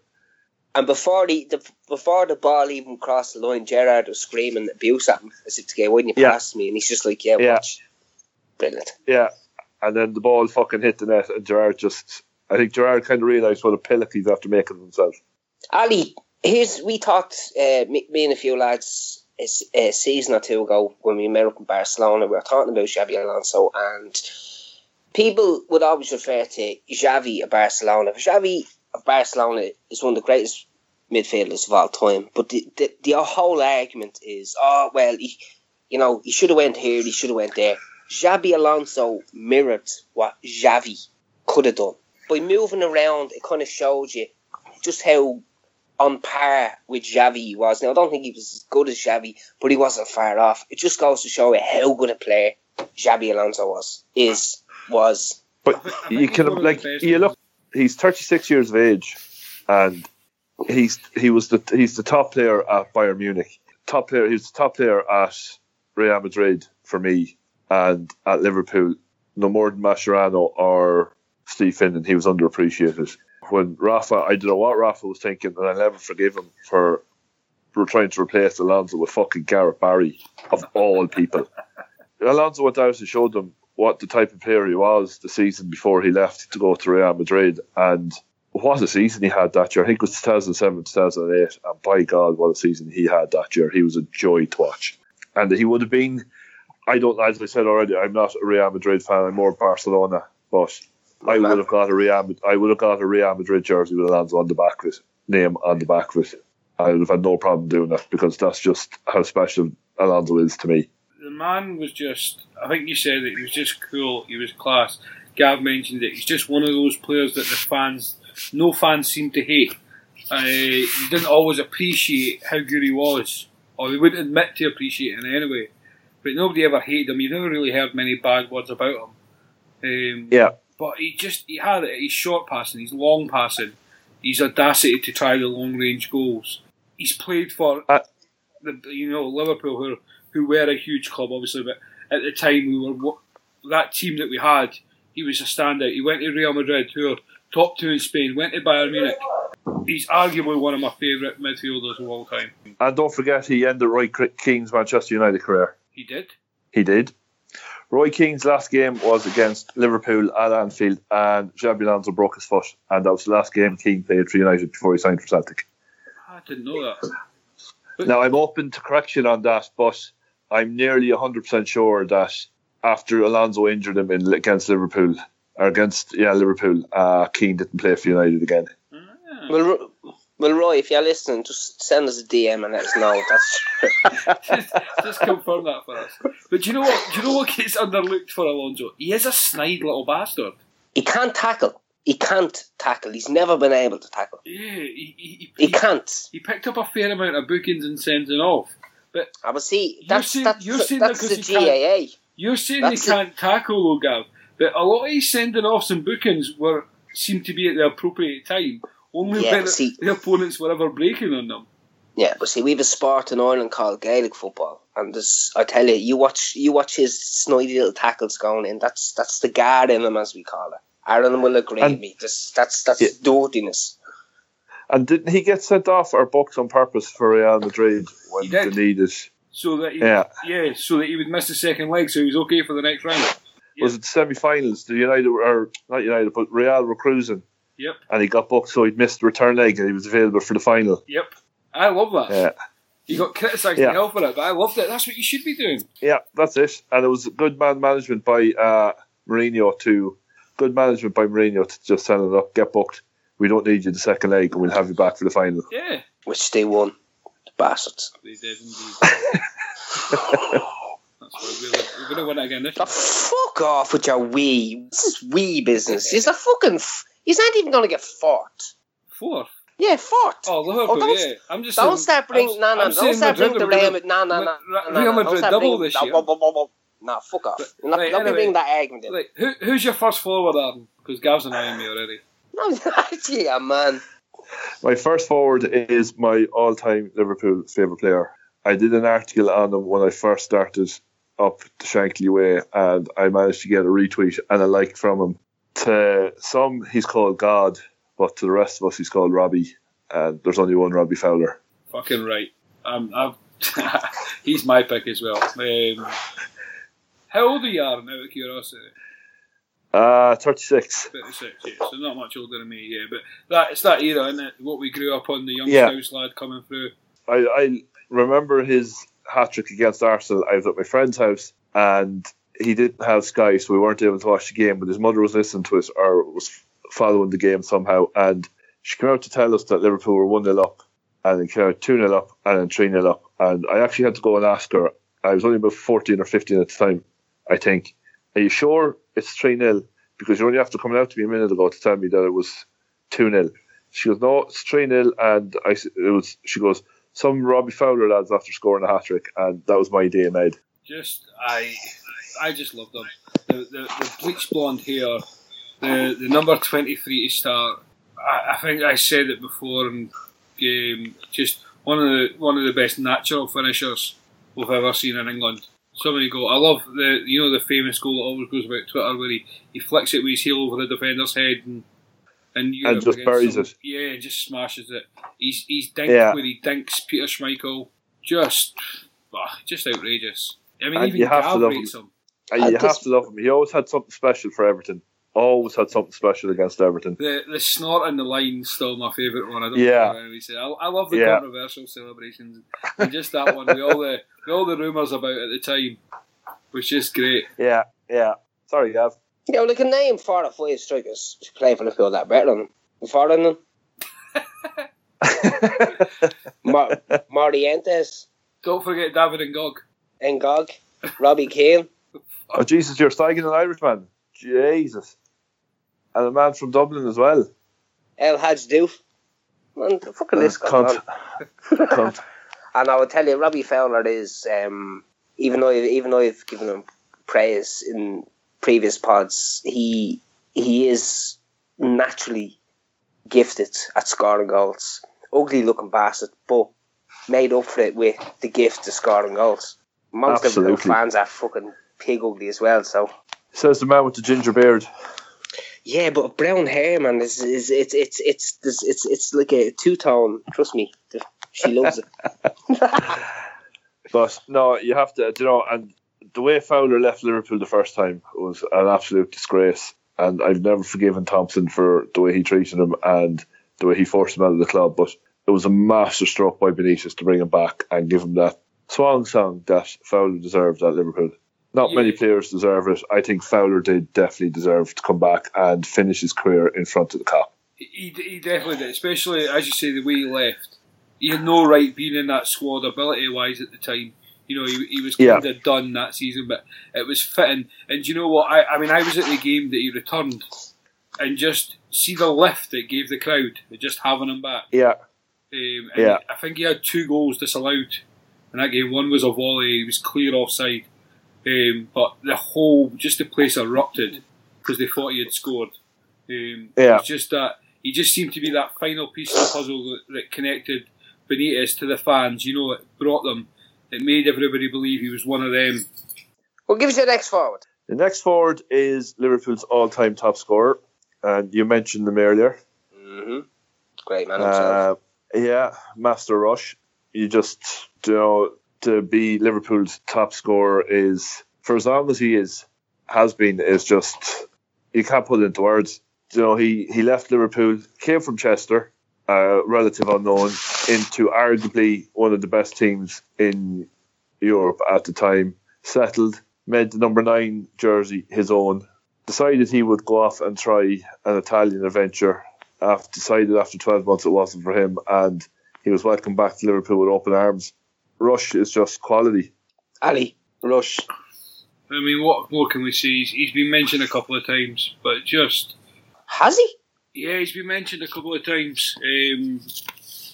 And before the, the before the ball even crossed the line, Gerrard was screaming abuse at him as if to get, wouldn't you Yeah. pass me? And he's just like, yeah, Yeah. watch. Brilliant. Yeah, and then the ball fucking hit the net, and Gerrard just. I think Gerrard kind of realised what a pillock he's after making himself. Ali, here's we talked uh, me, me and a few lads a season or two ago when we met up in Barcelona. We were talking about Xabi Alonso, and people would always refer to Xavi of Barcelona. Xavi Barcelona is one of the greatest midfielders of all time. But the the, the whole argument is, oh well, he, you know, he should have went here, he should have went there. Xabi Alonso mirrored what Xavi could have done by moving around. It kind of showed you just how on par with Xavi he was. Now, I don't think he was as good as Xavi, but he wasn't far off. It just goes to show you how good a player Xabi Alonso was, is, was. But you can like you look. He's 36 years of age, and he's he was the he's the top player at Bayern Munich. Top player. He was the top player at Real Madrid for me, and at Liverpool. No more than Mascherano or Steve Finnan. He was underappreciated. When Rafa, I don't know what Rafa was thinking, and I'll never forgive him for for trying to replace Alonso with fucking Gareth Barry of all people. Alonso went out and showed them what the type of player he was the season before he left to go to Real Madrid. And what a season he had that year. I think it was 2007, 2008. And by God, what a season he had that year. He was a joy to watch. And he would have been, I don't, as I said already, I'm not a Real Madrid fan. I'm more Barcelona. But I would have got a Real, I would have got a Real Madrid jersey with Alonso on the back of name on the back of it. I would have had no problem doing that because that's just how special Alonso is to me. The man was just. I think you said it. He was just cool. He was class. Gav mentioned it. He's just one of those players that the fans, no fans, seem to hate. Uh, he didn't always appreciate how good he was, or they wouldn't admit to appreciating anyway. But nobody ever hated him. You never really heard many bad words about him. Um, Yeah. But he just he had it. He's short passing. He's long passing. He's audacity to try the long range goals. He's played for Uh, the you know Liverpool who who were a huge club obviously, but at the time we were that team that we had. He was a standout. He went to Real Madrid, who are top two in Spain. Went to Bayern Munich. he's arguably one of my favourite midfielders of all time. And don't forget, he ended Roy Keane's Manchester United career. He did. He did. Roy Keane's last game was against Liverpool at Anfield, and Xabi Alonso broke his foot, and that was the last game Keane played for United before he signed for Celtic. I didn't know that. But- Now, I'm open to correction on that, but I'm nearly 100% sure that after Alonso injured him in, against Liverpool, or against, yeah, Liverpool, uh, Keane didn't play for United again. Ah. Well, well, Roy, if you're listening, just send us a DM and let us know. That's just, just confirm that for us. But do you know what? Do you know what gets underlooked for Alonso? He is a snide little bastard. he can't tackle. He can't tackle. He's never been able to tackle. Yeah, he, he, he, He can't. he picked up a fair amount of bookings and sending off. But I would see. You're That's saying- that's you're saying that that's 'cause the he can't- GAA. you're saying That's they can't tackle, though, Gav. But a lot of his sending offs and bookings were seemed to be at the appropriate time. Only Yeah, when see- the opponents were ever breaking on them. Yeah, but see, we have a sport in Ireland called Gaelic football, and this, I tell you, you watch, you watch his snidey little tackles going in. That's that's the guard in them, as we call it. Aaron will agree And- with me. This, that's that's Yeah. dirtiness. And didn't he get sent off or booked on purpose for Real Madrid when He needed? So that he, Yeah. yeah, so that he would miss the second leg, so he was okay for the next round. Yeah. Was it the semi-finals? The United or not United, but Real were cruising, Yep, and he got booked, so he'd missed the return leg, and he was available for the final. yep. I love that. Yeah, He got criticised Yeah. hell for it, but I loved it. That's what you should be doing. yeah, that's it. And it was good man management by uh, Mourinho to good management by Mourinho to just send it up, get booked. We don't need you the second leg, and we'll have you back for the final. Yeah, Which they won, the bastards. they did indeed. That's why we're, we're going to win again this Oh, fuck off with your wee. This is wee business. He's a fucking. F- he's not even going to get fourth. Fourth. Yeah, fourth. Oh, Liverpool, oh, don't- yeah. I'm just Don't saying- start bringing. I'm- No, no, I'm don't start bringing the are Real gonna- Madrid. No, no, no. No, no, Real Madrid double this year. No, fuck off. But- not, right, don't be anyway. bringing that argument in. Like, who, who's your first forward, Aaron? Because Gav's annoying me already. No, yeah, man. My first forward is my all-time Liverpool favourite player. I did an article on him when I first started up the Shankly way, and I managed to get a retweet and a like from him. To some, he's called God, but to the rest of us, he's called Robbie. And there's only one Robbie Fowler. Fucking right. Um, I've, he's my pick as well. Um, how old are you, Aaron, out of curiosity? Uh, 36. 36, yeah, so not much older than me, yeah. But that it's that era, isn't it? What we grew up on, the young Yeah. Scouse lad coming through. I, I remember his hat trick against Arsenal. I was at my friend's house and he didn't have Sky, so we weren't able to watch the game. But his mother was listening to us or was following the game somehow, and she came out to tell us that Liverpool were one 0 up, and then came out two 0 up, and then three 0 up. And I actually had to go and ask her. I was only about fourteen or fifteen at the time, I think. Are you sure it's three 0 Because you're only after coming out to me a minute ago to tell me that it was two 0 She goes, no, it's three 0 and I, it was. She goes some Robbie Fowler lads after scoring a hat trick, and that was my day made. Just I, I just love them. The the, the bleach blonde hair, the the number twenty three to start. I, I think I said it before, and um, just one of the one of the best natural finishers we've ever seen in England. So many goals. I love the you know the famous goal that always goes about Twitter where he, he flicks it with his heel over the defender's head and and, Europe just buries some- it. Yeah, and just smashes it. He's he's dink Yeah. where he dinks Peter Schmeichel. Just ah, just outrageous. I mean, And even you have to love rates him. And I you have to love him. He always had something special for Everton. Always had something special against Everton. The the snort and the line still my favourite one. I don't Yeah. care what anybody say. I, I love the Yeah. controversial celebrations and just that one with all the with all the rumours about at the time, which is great. Yeah, yeah. Sorry, Gav. Yeah, well, I can name four or five strikers who play for Liverpool that better than him. Four of them. Mar- Morientes, Don't forget David and Gog. Ngog, Robbie Keane. oh, Jesus, you're slagging an Irishman. Jesus. And a man from Dublin as well. El Hadji Diouf. Man, fucking list goes Cunt. Cunt. And I will tell you, Robbie Fowler is, um, even though even though I've given him praise in previous pods, he he is naturally gifted at scoring goals. Ugly looking bastard, but made up for it with the gift of scoring goals. Most of the fans are fucking pig ugly as well. So Says the man with the ginger beard. Yeah, but brown hair, man, is is it's it's it's it's it's, like a two tone. Trust me, she loves it. But no, you have to, you know, and the way Fowler left Liverpool the first time was an absolute disgrace. And I've never forgiven Thompson for the way he treated him and the way he forced him out of the club. But it was a master stroke by Benitez to bring him back and give him that swan song that Fowler deserved at Liverpool. Not Yeah. many players deserve it. I think Fowler did definitely deserve to come back and finish his career in front of the Kop. He, he definitely did, especially as you say the way he left. He had no right being in that squad ability wise at the time. You know, he, he was Yeah. kind of done that season, but it was fitting. And do you know what? I, I mean, I was at the game that he returned, and just see the lift it gave the crowd, just having him back. Yeah, Um, and Yeah. I think he had two goals disallowed in that game. One was a volley, he was clear offside. Um, but the whole, just the place erupted because they thought he had scored. Um, Yeah. It's just that he just seemed to be that final piece of the puzzle that, that connected Benitez to the fans. You know, it brought them, it made everybody believe he was one of them. Well, give us your next forward. The next forward is Liverpool's all-time top scorer, and you mentioned him earlier. Mm-hmm. Great man himself. Uh, yeah, Master Rush. You just you know to be Liverpool's top scorer is for as long as he is has been is just you can't put it into words. You know he he left Liverpool, came from Chester, uh, relative unknown, into arguably one of the best teams in Europe at the time. Settled, made the number nine jersey his own. Decided he would go off and try an Italian adventure after decided after 12 months it wasn't for him and he was welcomed back to Liverpool with open arms. Rush is just quality. Ali, Rush. I mean, what more can we see? He's, he's been mentioned a couple of times, but just Has he? Yeah, he's been mentioned a couple of times, um,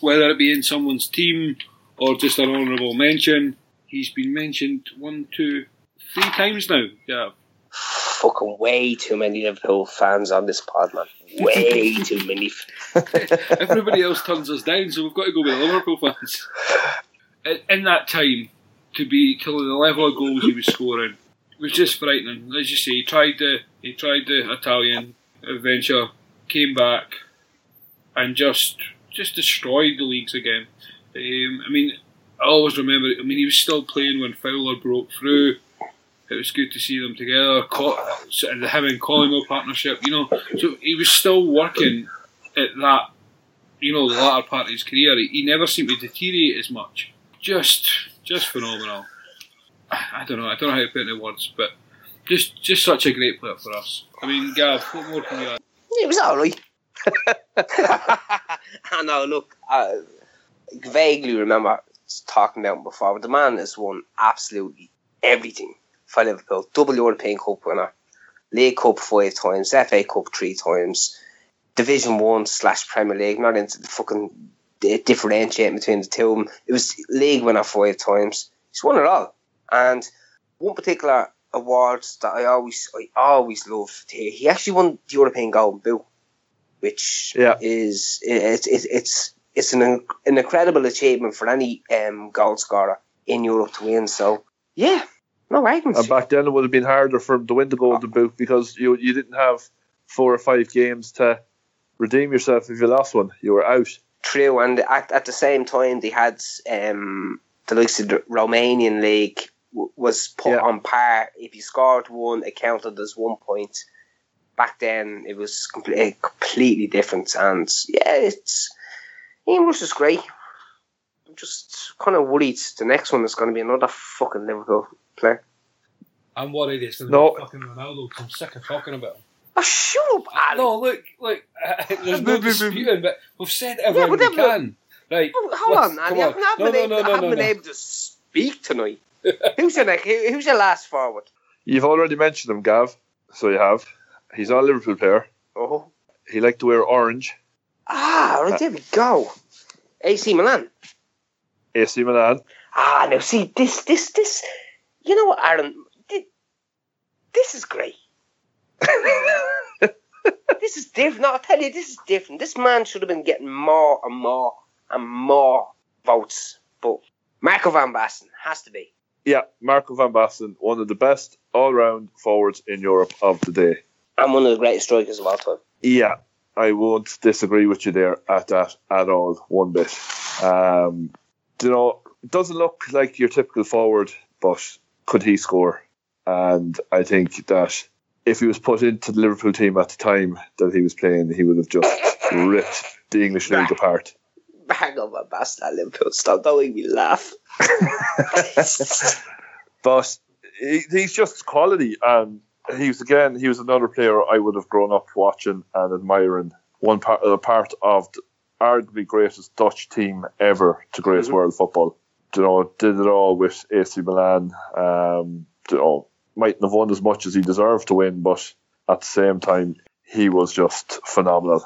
whether it be in someone's team or just an honourable mention. He's been mentioned one, two, three times now. Yeah, Fucking way too many Liverpool fans on this pod, man. Way too many. everybody else turns us down, so we've got to go with the Liverpool fans. In, that time, to be to the level of goals he was scoring was just frightening. As you say, he tried the he tried the Italian adventure, came back, and just just destroyed the leagues again. Um, I mean, I always remember. I mean, he was still playing when Fowler broke through. It was good to see them together. The him and Collingwood partnership, you know. So he was still working at that, you know, the latter part of his career. He, he never seemed to deteriorate as much. Just, just phenomenal. I I don't know. I don't know how to put it into words, but just, just such a great player for us. I mean, Gav, what more can you add? It was alright. I know, look, I vaguely remember talking about him before, but the man has won absolutely everything for Liverpool. Double European Cup winner, League Cup five times, FA Cup three times, Division One slash Premier League, not into the fucking di- differentiating between the two of them. It was league winner five times. He's won it all. And one particular award that I always I always love to hear, he actually won the European Golden Boot, which Yeah. is it's it's it's it's an an incredible achievement for any um, goal scorer in Europe to win. So yeah, no arguments. And back then it would have been harder for him to win the Golden Boot because you you didn't have four or five games to redeem yourself if you lost one. You were out. True, and at, at the same time, they had um, the likes of the Romanian league w- was put Yeah. on par. If you scored one, it counted as one point. Back then, it was completely, completely different, and yeah, it's Ian Rush is great. I'm just kind of worried the next one is going to be another fucking Liverpool player. I'm worried it's going to be fucking Ronaldo. I'm sick of talking about him. Oh, shut up, Ali. No, look, look. there's no disputing, but we've said Yeah, everything but we can. Right. Oh, Hold let's- on, come Ali. I've not No, been, no, able, no, no, haven't no, been no. able to speak tonight. who's your next? Who, who's your last forward? You've already mentioned him, Gav. So you have. He's not a Liverpool player. Oh. He liked to wear orange. Ah, right, there we go. AC Milan. AC Milan. Ah, now see, this, this, this, you know what, Aaron? This, this is great. this is different. No, I'll tell you, this is different. This man should have been getting more and more and more votes. But Marco van Basten has to be. Yeah, Marco van Basten, one of the best all-round forwards in Europe of the day. and one of the greatest strikers of all time. Yeah, I won't disagree with you there at that at all, one bit. Um, you know, it doesn't look like your typical forward, but could he score? And I think that if he was put into the Liverpool team at the time that he was playing, he would have just ripped the English league apart. Hang on, my bastard Liverpool. Stop, don't make me laugh. but he, he's just quality, and he was again he was another player I would have grown up watching and admiring. One part, a part of the arguably greatest Dutch team ever to grace Mhm. world football. You know, did it all with AC Milan. Um, you know, mightn't have won as much as he deserved to win, but at the same time, he was just phenomenal.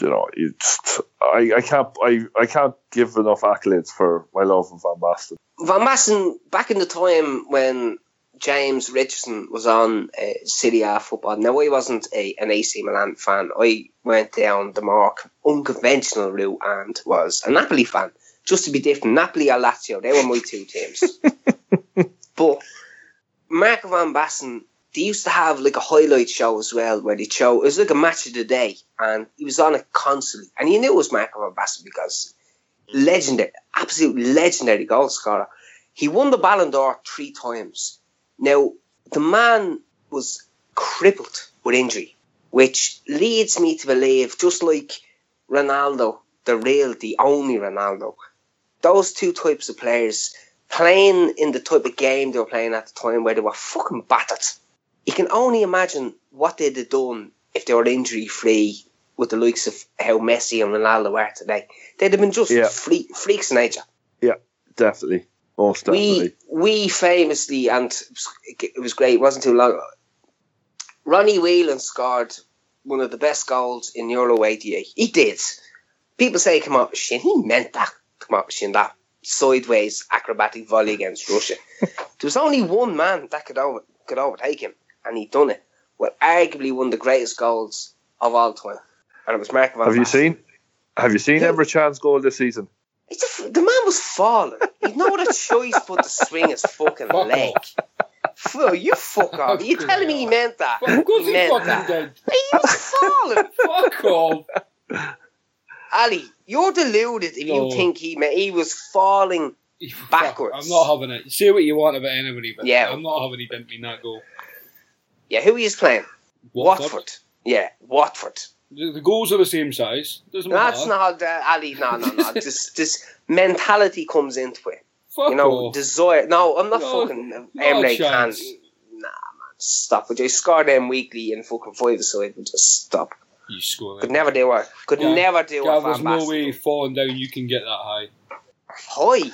You know, he just, I, I can't I, I can't give enough accolades for my love of Van Basten. Van Basten, back in the time when James Richardson was on uh, Serie A football, now I wasn't a, an AC Milan fan. I went down the mark unconventional route and was a Napoli fan. Just to be different, Napoli or Lazio, they were my two teams. but Marco Van Basten, they used to have like a highlight show as well where they show it was like a match of the day and he was on it constantly. And you knew it was Marco Van Basten because legendary, absolute legendary goal scorer. He won the Ballon d'Or three times. Now, the man was crippled with injury, which leads me to believe, just like Ronaldo, the real, the only Ronaldo, those two types of players playing in the type of game they were playing at the time where they were fucking battered. You can only imagine what they'd have done if they were injury free with the likes of how Messi and Ronaldo are today. They'd have been just Yeah. freak, freaks of nature. Definitely, most definitely. We we famously and it was great. It wasn't too long. Ronnie Whelan scored one of the best goals in Euro '88. He did. People say come out Shin, He meant that come out Shin, That sideways acrobatic volley against Russia. there was only one man that could over, could overtake him, and he done it. Well, arguably one of the greatest goals of all time, and it was Mark Van Have you seen? Have you seen Yeah. Emre Can's goal this season? It's a f the man was falling. He'd no other choice but to swing his fucking Fuck leg. Phil, you fuck off. Are you telling me he meant that? Of course he he meant fucking that. did. He was falling. Fuck off. Ali, you're deluded if No. you think he he was falling. Backwards. I'm not having it. Say what you want about anybody, but Yeah. I'm not having he didn't mean that goal. Yeah, who he is playing? Watford. Yeah, Watford. The, the goals are the same size. Doesn't That's matter. not uh, Ali. No, no, no. this this mentality comes into it. Fuck you know, off. desire. No, I'm not No, fucking a Emre Can. Nah, man, stop it. I score them weekly in fucking five aside and just stop. You score Could never do it. Could Gav- never do Gav, it. there's Van no Basten. way falling down you can get that high. High.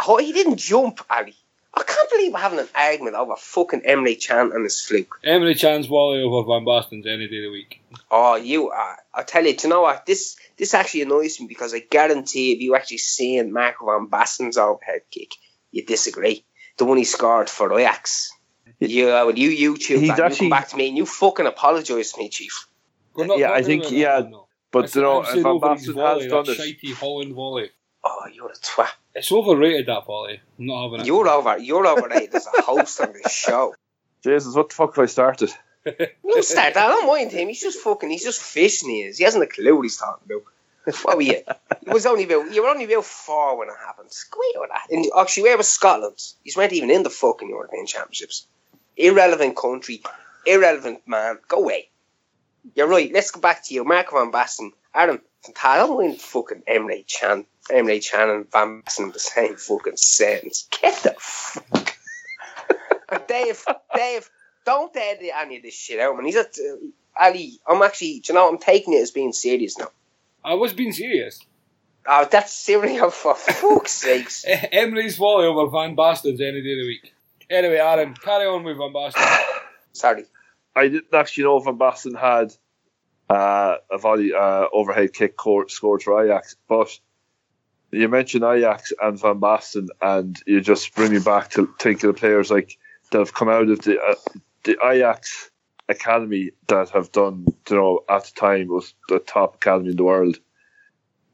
High. He didn't jump, Ali. I can't believe we're having an argument over fucking Emre Can and his fluke. Emily Chan's volley over Van Basten's any day of the week. Oh, you are. I tell you, do you know what? This this actually annoys me because I guarantee if you actually seen Marco Van Basten's overhead kick, you disagree. The one he scored for Ajax. Yeah, uh, well, you YouTube He's that, you actually- come back to me and you fucking apologise to me, Chief. We're not Yeah, I think- yeah, that, no. But you know, I'm Van Basten has done that it. shitey Holland volley. Oh, you're a twat. It's overrated that volley. I'm not having it. You're over. You're overrated as a host on this show. Jesus, what the fuck have I started? You start that. I don't mind him. He's just fucking. He's just fishing. He is. He hasn't a clue what he's talking about. What were you? It was only about. You were only about four when it happened. Squeak with that. And actually, where was Scotland? He's weren't even in the fucking European Championships. Irrelevant country. Irrelevant man. Go away. You're right. Let's go back to you, Marco Van Basten. Adam, I don't mind fucking Emre Can. Emre Can and Van Basten in the same fucking sentence. Get the fuck. Dave, Dave, don't edit any of this shit out, man. He's at uh, Ali. I'm actually, do you know, I'm taking it as being serious now. I was being serious. Oh, that's serious for fuck's sakes. Emily's volley over Van Basten's any day of the week. Anyway, Aaron, carry on with Van Basten. Sorry. I didn't actually know Van Basten had uh, a volley uh, overhead kick court, scored for Ajax, but you mentioned Ajax and Van Basten, and you just bring me back to think of the players like that have come out of the uh, the Ajax academy that have done, you know, at the time was the top academy in the world,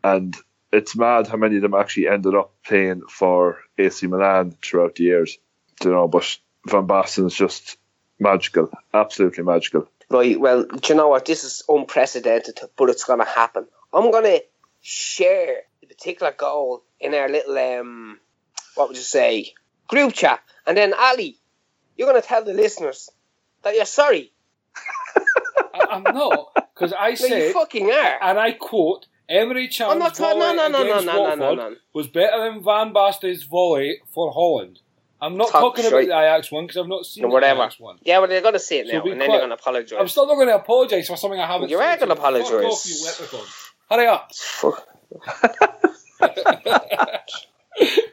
and it's mad how many of them actually ended up playing for AC Milan throughout the years, you know. But Van Basten's just magical, absolutely magical. Right, well, do you know what? This is unprecedented, but it's going to happen. I'm going to share the particular goal in our little, um, what would you say, group chat. And then, Ali, you're going to tell the listeners that you're sorry. I, I'm not, because I No, said, you fucking are. and I quote, Emery I'm Chan's not volley no, no, no, no, against no, no, Watford no, no. was better than Van Basten's volley for Holland. I'm not Talk talking about the Ajax one because I've not seen No, the whatever. Ajax one. Yeah, well, they're going to say it now, be and then quiet. you're going to apologise. I'm still not going to apologise for something I haven't. Seen. You are said. gonna apologise. you leprechaun. Hurry up. Fuck.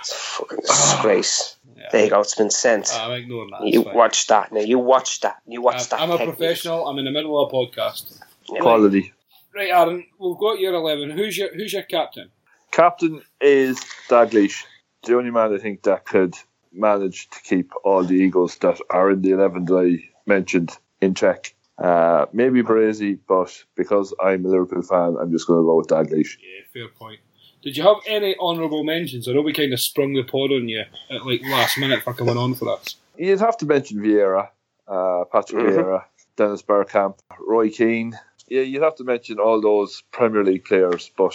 It's fucking disgrace. Yeah. There you go, it's been sent. Ah, I'm ignoring that. you fine. watch that now. You watch that. You watch that. I'm a technique. professional. I'm in the middle of a podcast. Quality. Right, Aaron, we've got your eleven. Who's your Who's your captain? Captain is Dalglish, the only man I think that could manage to keep all the Eagles that are in the 11 that I mentioned in check. Uh, maybe Baresi, but because I'm a Liverpool fan, I'm just going to go with Dalglish. Yeah, fair point. Did you have any honourable mentions? I know we kind of sprung the pod on you at like last minute for coming on for us. You'd have to mention Vieira, uh, Patrick Mhm. Vieira, Dennis Bergkamp, Roy Keane. Yeah, you'd have to mention all those Premier League players, but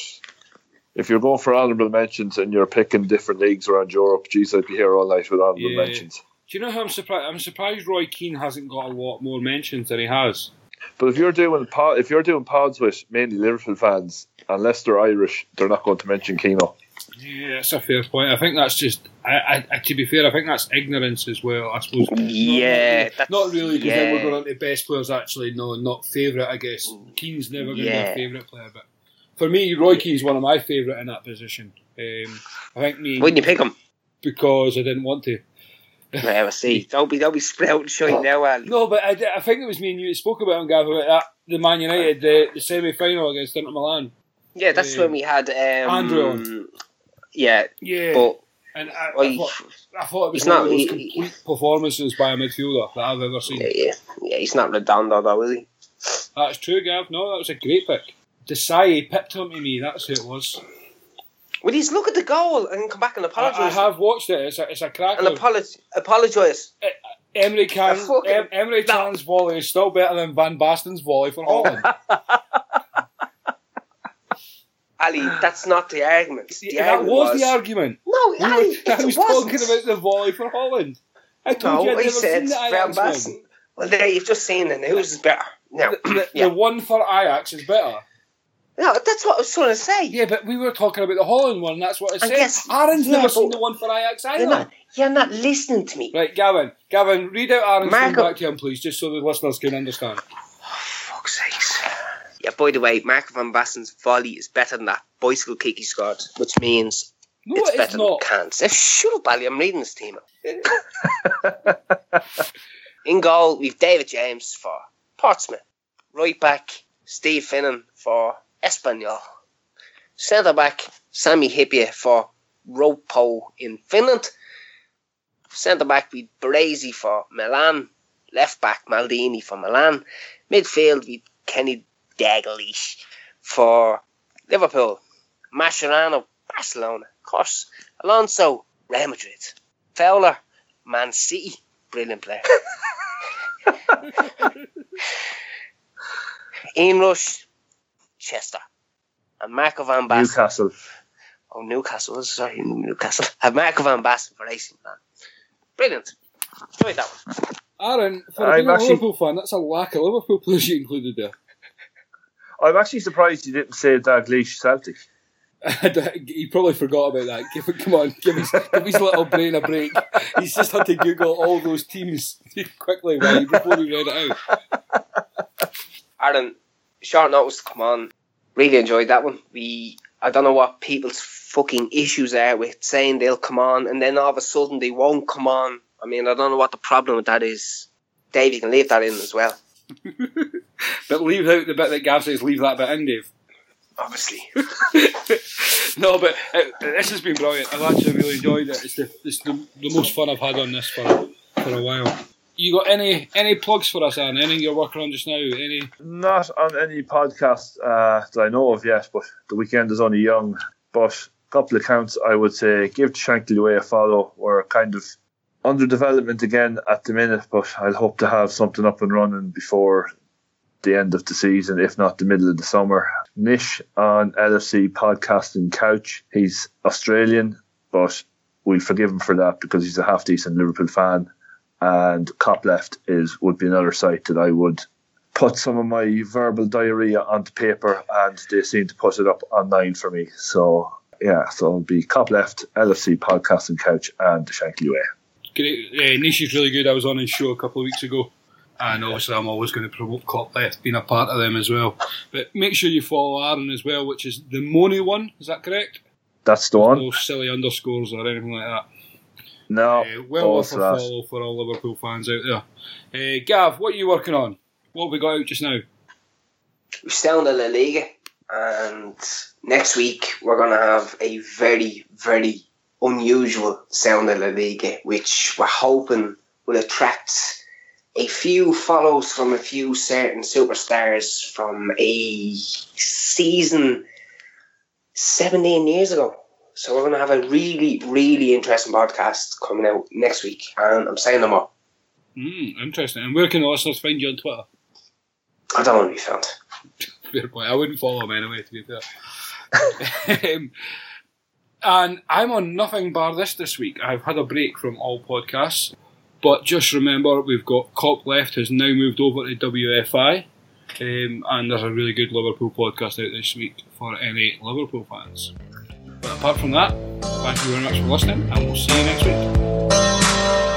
if you're going for honourable mentions and you're picking different leagues around Europe, geez, I'd be here all night with honourable Yeah. mentions. Do you know how I'm surprised? I'm surprised Roy Keane hasn't got a lot more mentions than he has. But if you're doing pod, if you're doing pods with mainly Liverpool fans, unless they're Irish, they're not going to mention Keane. Yeah, that's a fair point. I think that's just. I, I, to be fair, I think that's ignorance as well. I suppose. Yeah, not, that's- not really. Because then we're going on to best players. Actually, no, not favourite. I guess Keane's never going to be a favourite player, but for me, Roy Keane's one of my favourite in that position. Um, I think me Wouldn't you pick him? because I didn't want to. Yeah, I see. Don't be, don't be sprouting shite now, Ali. No, but I, I think it was me and you that spoke about him, Gav, about that the Man United the, the semi final against Inter Milan. Yeah, that's Yeah. when we had um, Andrew on. Yeah, Yeah, but and I, well, I, thought, I thought it was one not- of those he- complete performances by a midfielder that I've ever seen. yeah, yeah, yeah, he's not Redondo though, is he? That's true, Gav. No, that was a great pick. Desai picked him to me. That's who it was. Well, he's look at the goal and come back and I, I have watched it. It's a, it's a cracker. and apologise. Apologise. Emery Can, em, Emery No. Can's volley is still better than Van Basten's volley for Holland. Ali, that's not the argument. The Yeah, that argument was, the argument. No, We Ali, were, I it was wasn't. talking about the volley for Holland. I told No, you I'd never said seen the Van. Basten. Well, there you've just seen the news is better. No, The, the, Yeah. the one for Ajax is better. No, that's what I was trying to say. Yeah, but we were talking about the Holland one. That's what I I said. guess- Aaron's yeah, never seen the one for Ajax either. You're not, you're not listening to me. Right, Gavin. Gavin, read out Aaron's Marco- back to him, please, just so the listeners can understand. Fuck's sakes. Yeah, by the way, Mark Van Basten's volley is better than that bicycle kick he scored, which means No, it's it's better not. than cans. Uh, shut up, Ali, I'm reading this team. In goal, we've David James for Portsmouth. Right back, Steve Finnan for Espanyol. Centre back, Sami Hyypiä for Ropo in Finland. Centre back, we Baresi for Milan. Left back, Maldini for Milan. Midfield, we Kenny Dalglish for Liverpool. Mascherano, Barcelona, of course. Alonso, Real Madrid. Fowler, Man City, brilliant player. Ian Rush, Chester. And Marco Van Basten. Newcastle. Oh, Newcastle. Sorry, Newcastle. Have Marco Van Basten for AC Milan. Brilliant. Enjoyed that one. Aaron, for I'm a actually- Liverpool fan, that's a lack of Liverpool players you included there. I'm actually surprised you didn't say Dalglish Celtic. he probably forgot about that. Give come on, give his, give his little brain a break. He's just had to Google all those teams quickly while he, before he read it out. Aaron, short notice to come on. Really enjoyed that one. We, I don't know what people's fucking issues are with saying they'll come on and then all of a sudden they won't come on. I mean, I don't know what the problem with that is. Dave, you can leave that in as well. But leave out the bit that Gav says, leave that bit in, Dave. Obviously. no, but uh, this has been brilliant. I've actually really enjoyed it. It's the it's the, the most fun I've had on this for for a while. You got any any plugs for us, Aaron? Anything you're working on just now? Any? Not on any podcast uh, that I know of yet, but the weekend is only young. But a couple of accounts, I would say, give Shankly Way a follow. We're kind of under development again at the minute, but I'll hope to have something up and running before the end of the season, if not the middle of the summer. Nish on LFC podcasting couch. He's Australian, but we'll forgive him for that because he's a half decent Liverpool fan. And Kop Left is would be another site that I would put some of my verbal diarrhea onto paper, and they seem to put it up online for me. So yeah, so it'll be Kop Left, LFC podcasting couch, and the Shankly Way. Great. Uh, Nish is really good. I was on his show a couple of weeks ago. And obviously, I'm always going to promote Kop Left, being a part of them as well. But make sure you follow Aaron as well, which is the Money one. Is that correct? That's the one. No silly underscores or anything like that. No, Uh, well worth a follow for all Liverpool fans out there. Uh, Gav, what are you working on? What have we got out just now? We're still in the La Liga, and next week we're going to have a very, very unusual sound of La Liga, which we're hoping will attract a few follows from a few certain superstars from a season 17 years ago. So we're going to have a really, really interesting podcast coming out next week, and I'm saying them all. Mm, interesting. And where can the listeners find you on Twitter? I don't want to be found. Fair point. I wouldn't follow him anyway, to be fair. um, and I'm on nothing bar this this week. I've had a break from all podcasts. But just remember, we've got Kop Left has now moved over to WFI. Um, and there's a really good Liverpool podcast out this week for any Liverpool fans. But apart from that, thank you very much for listening, and we'll see you next week.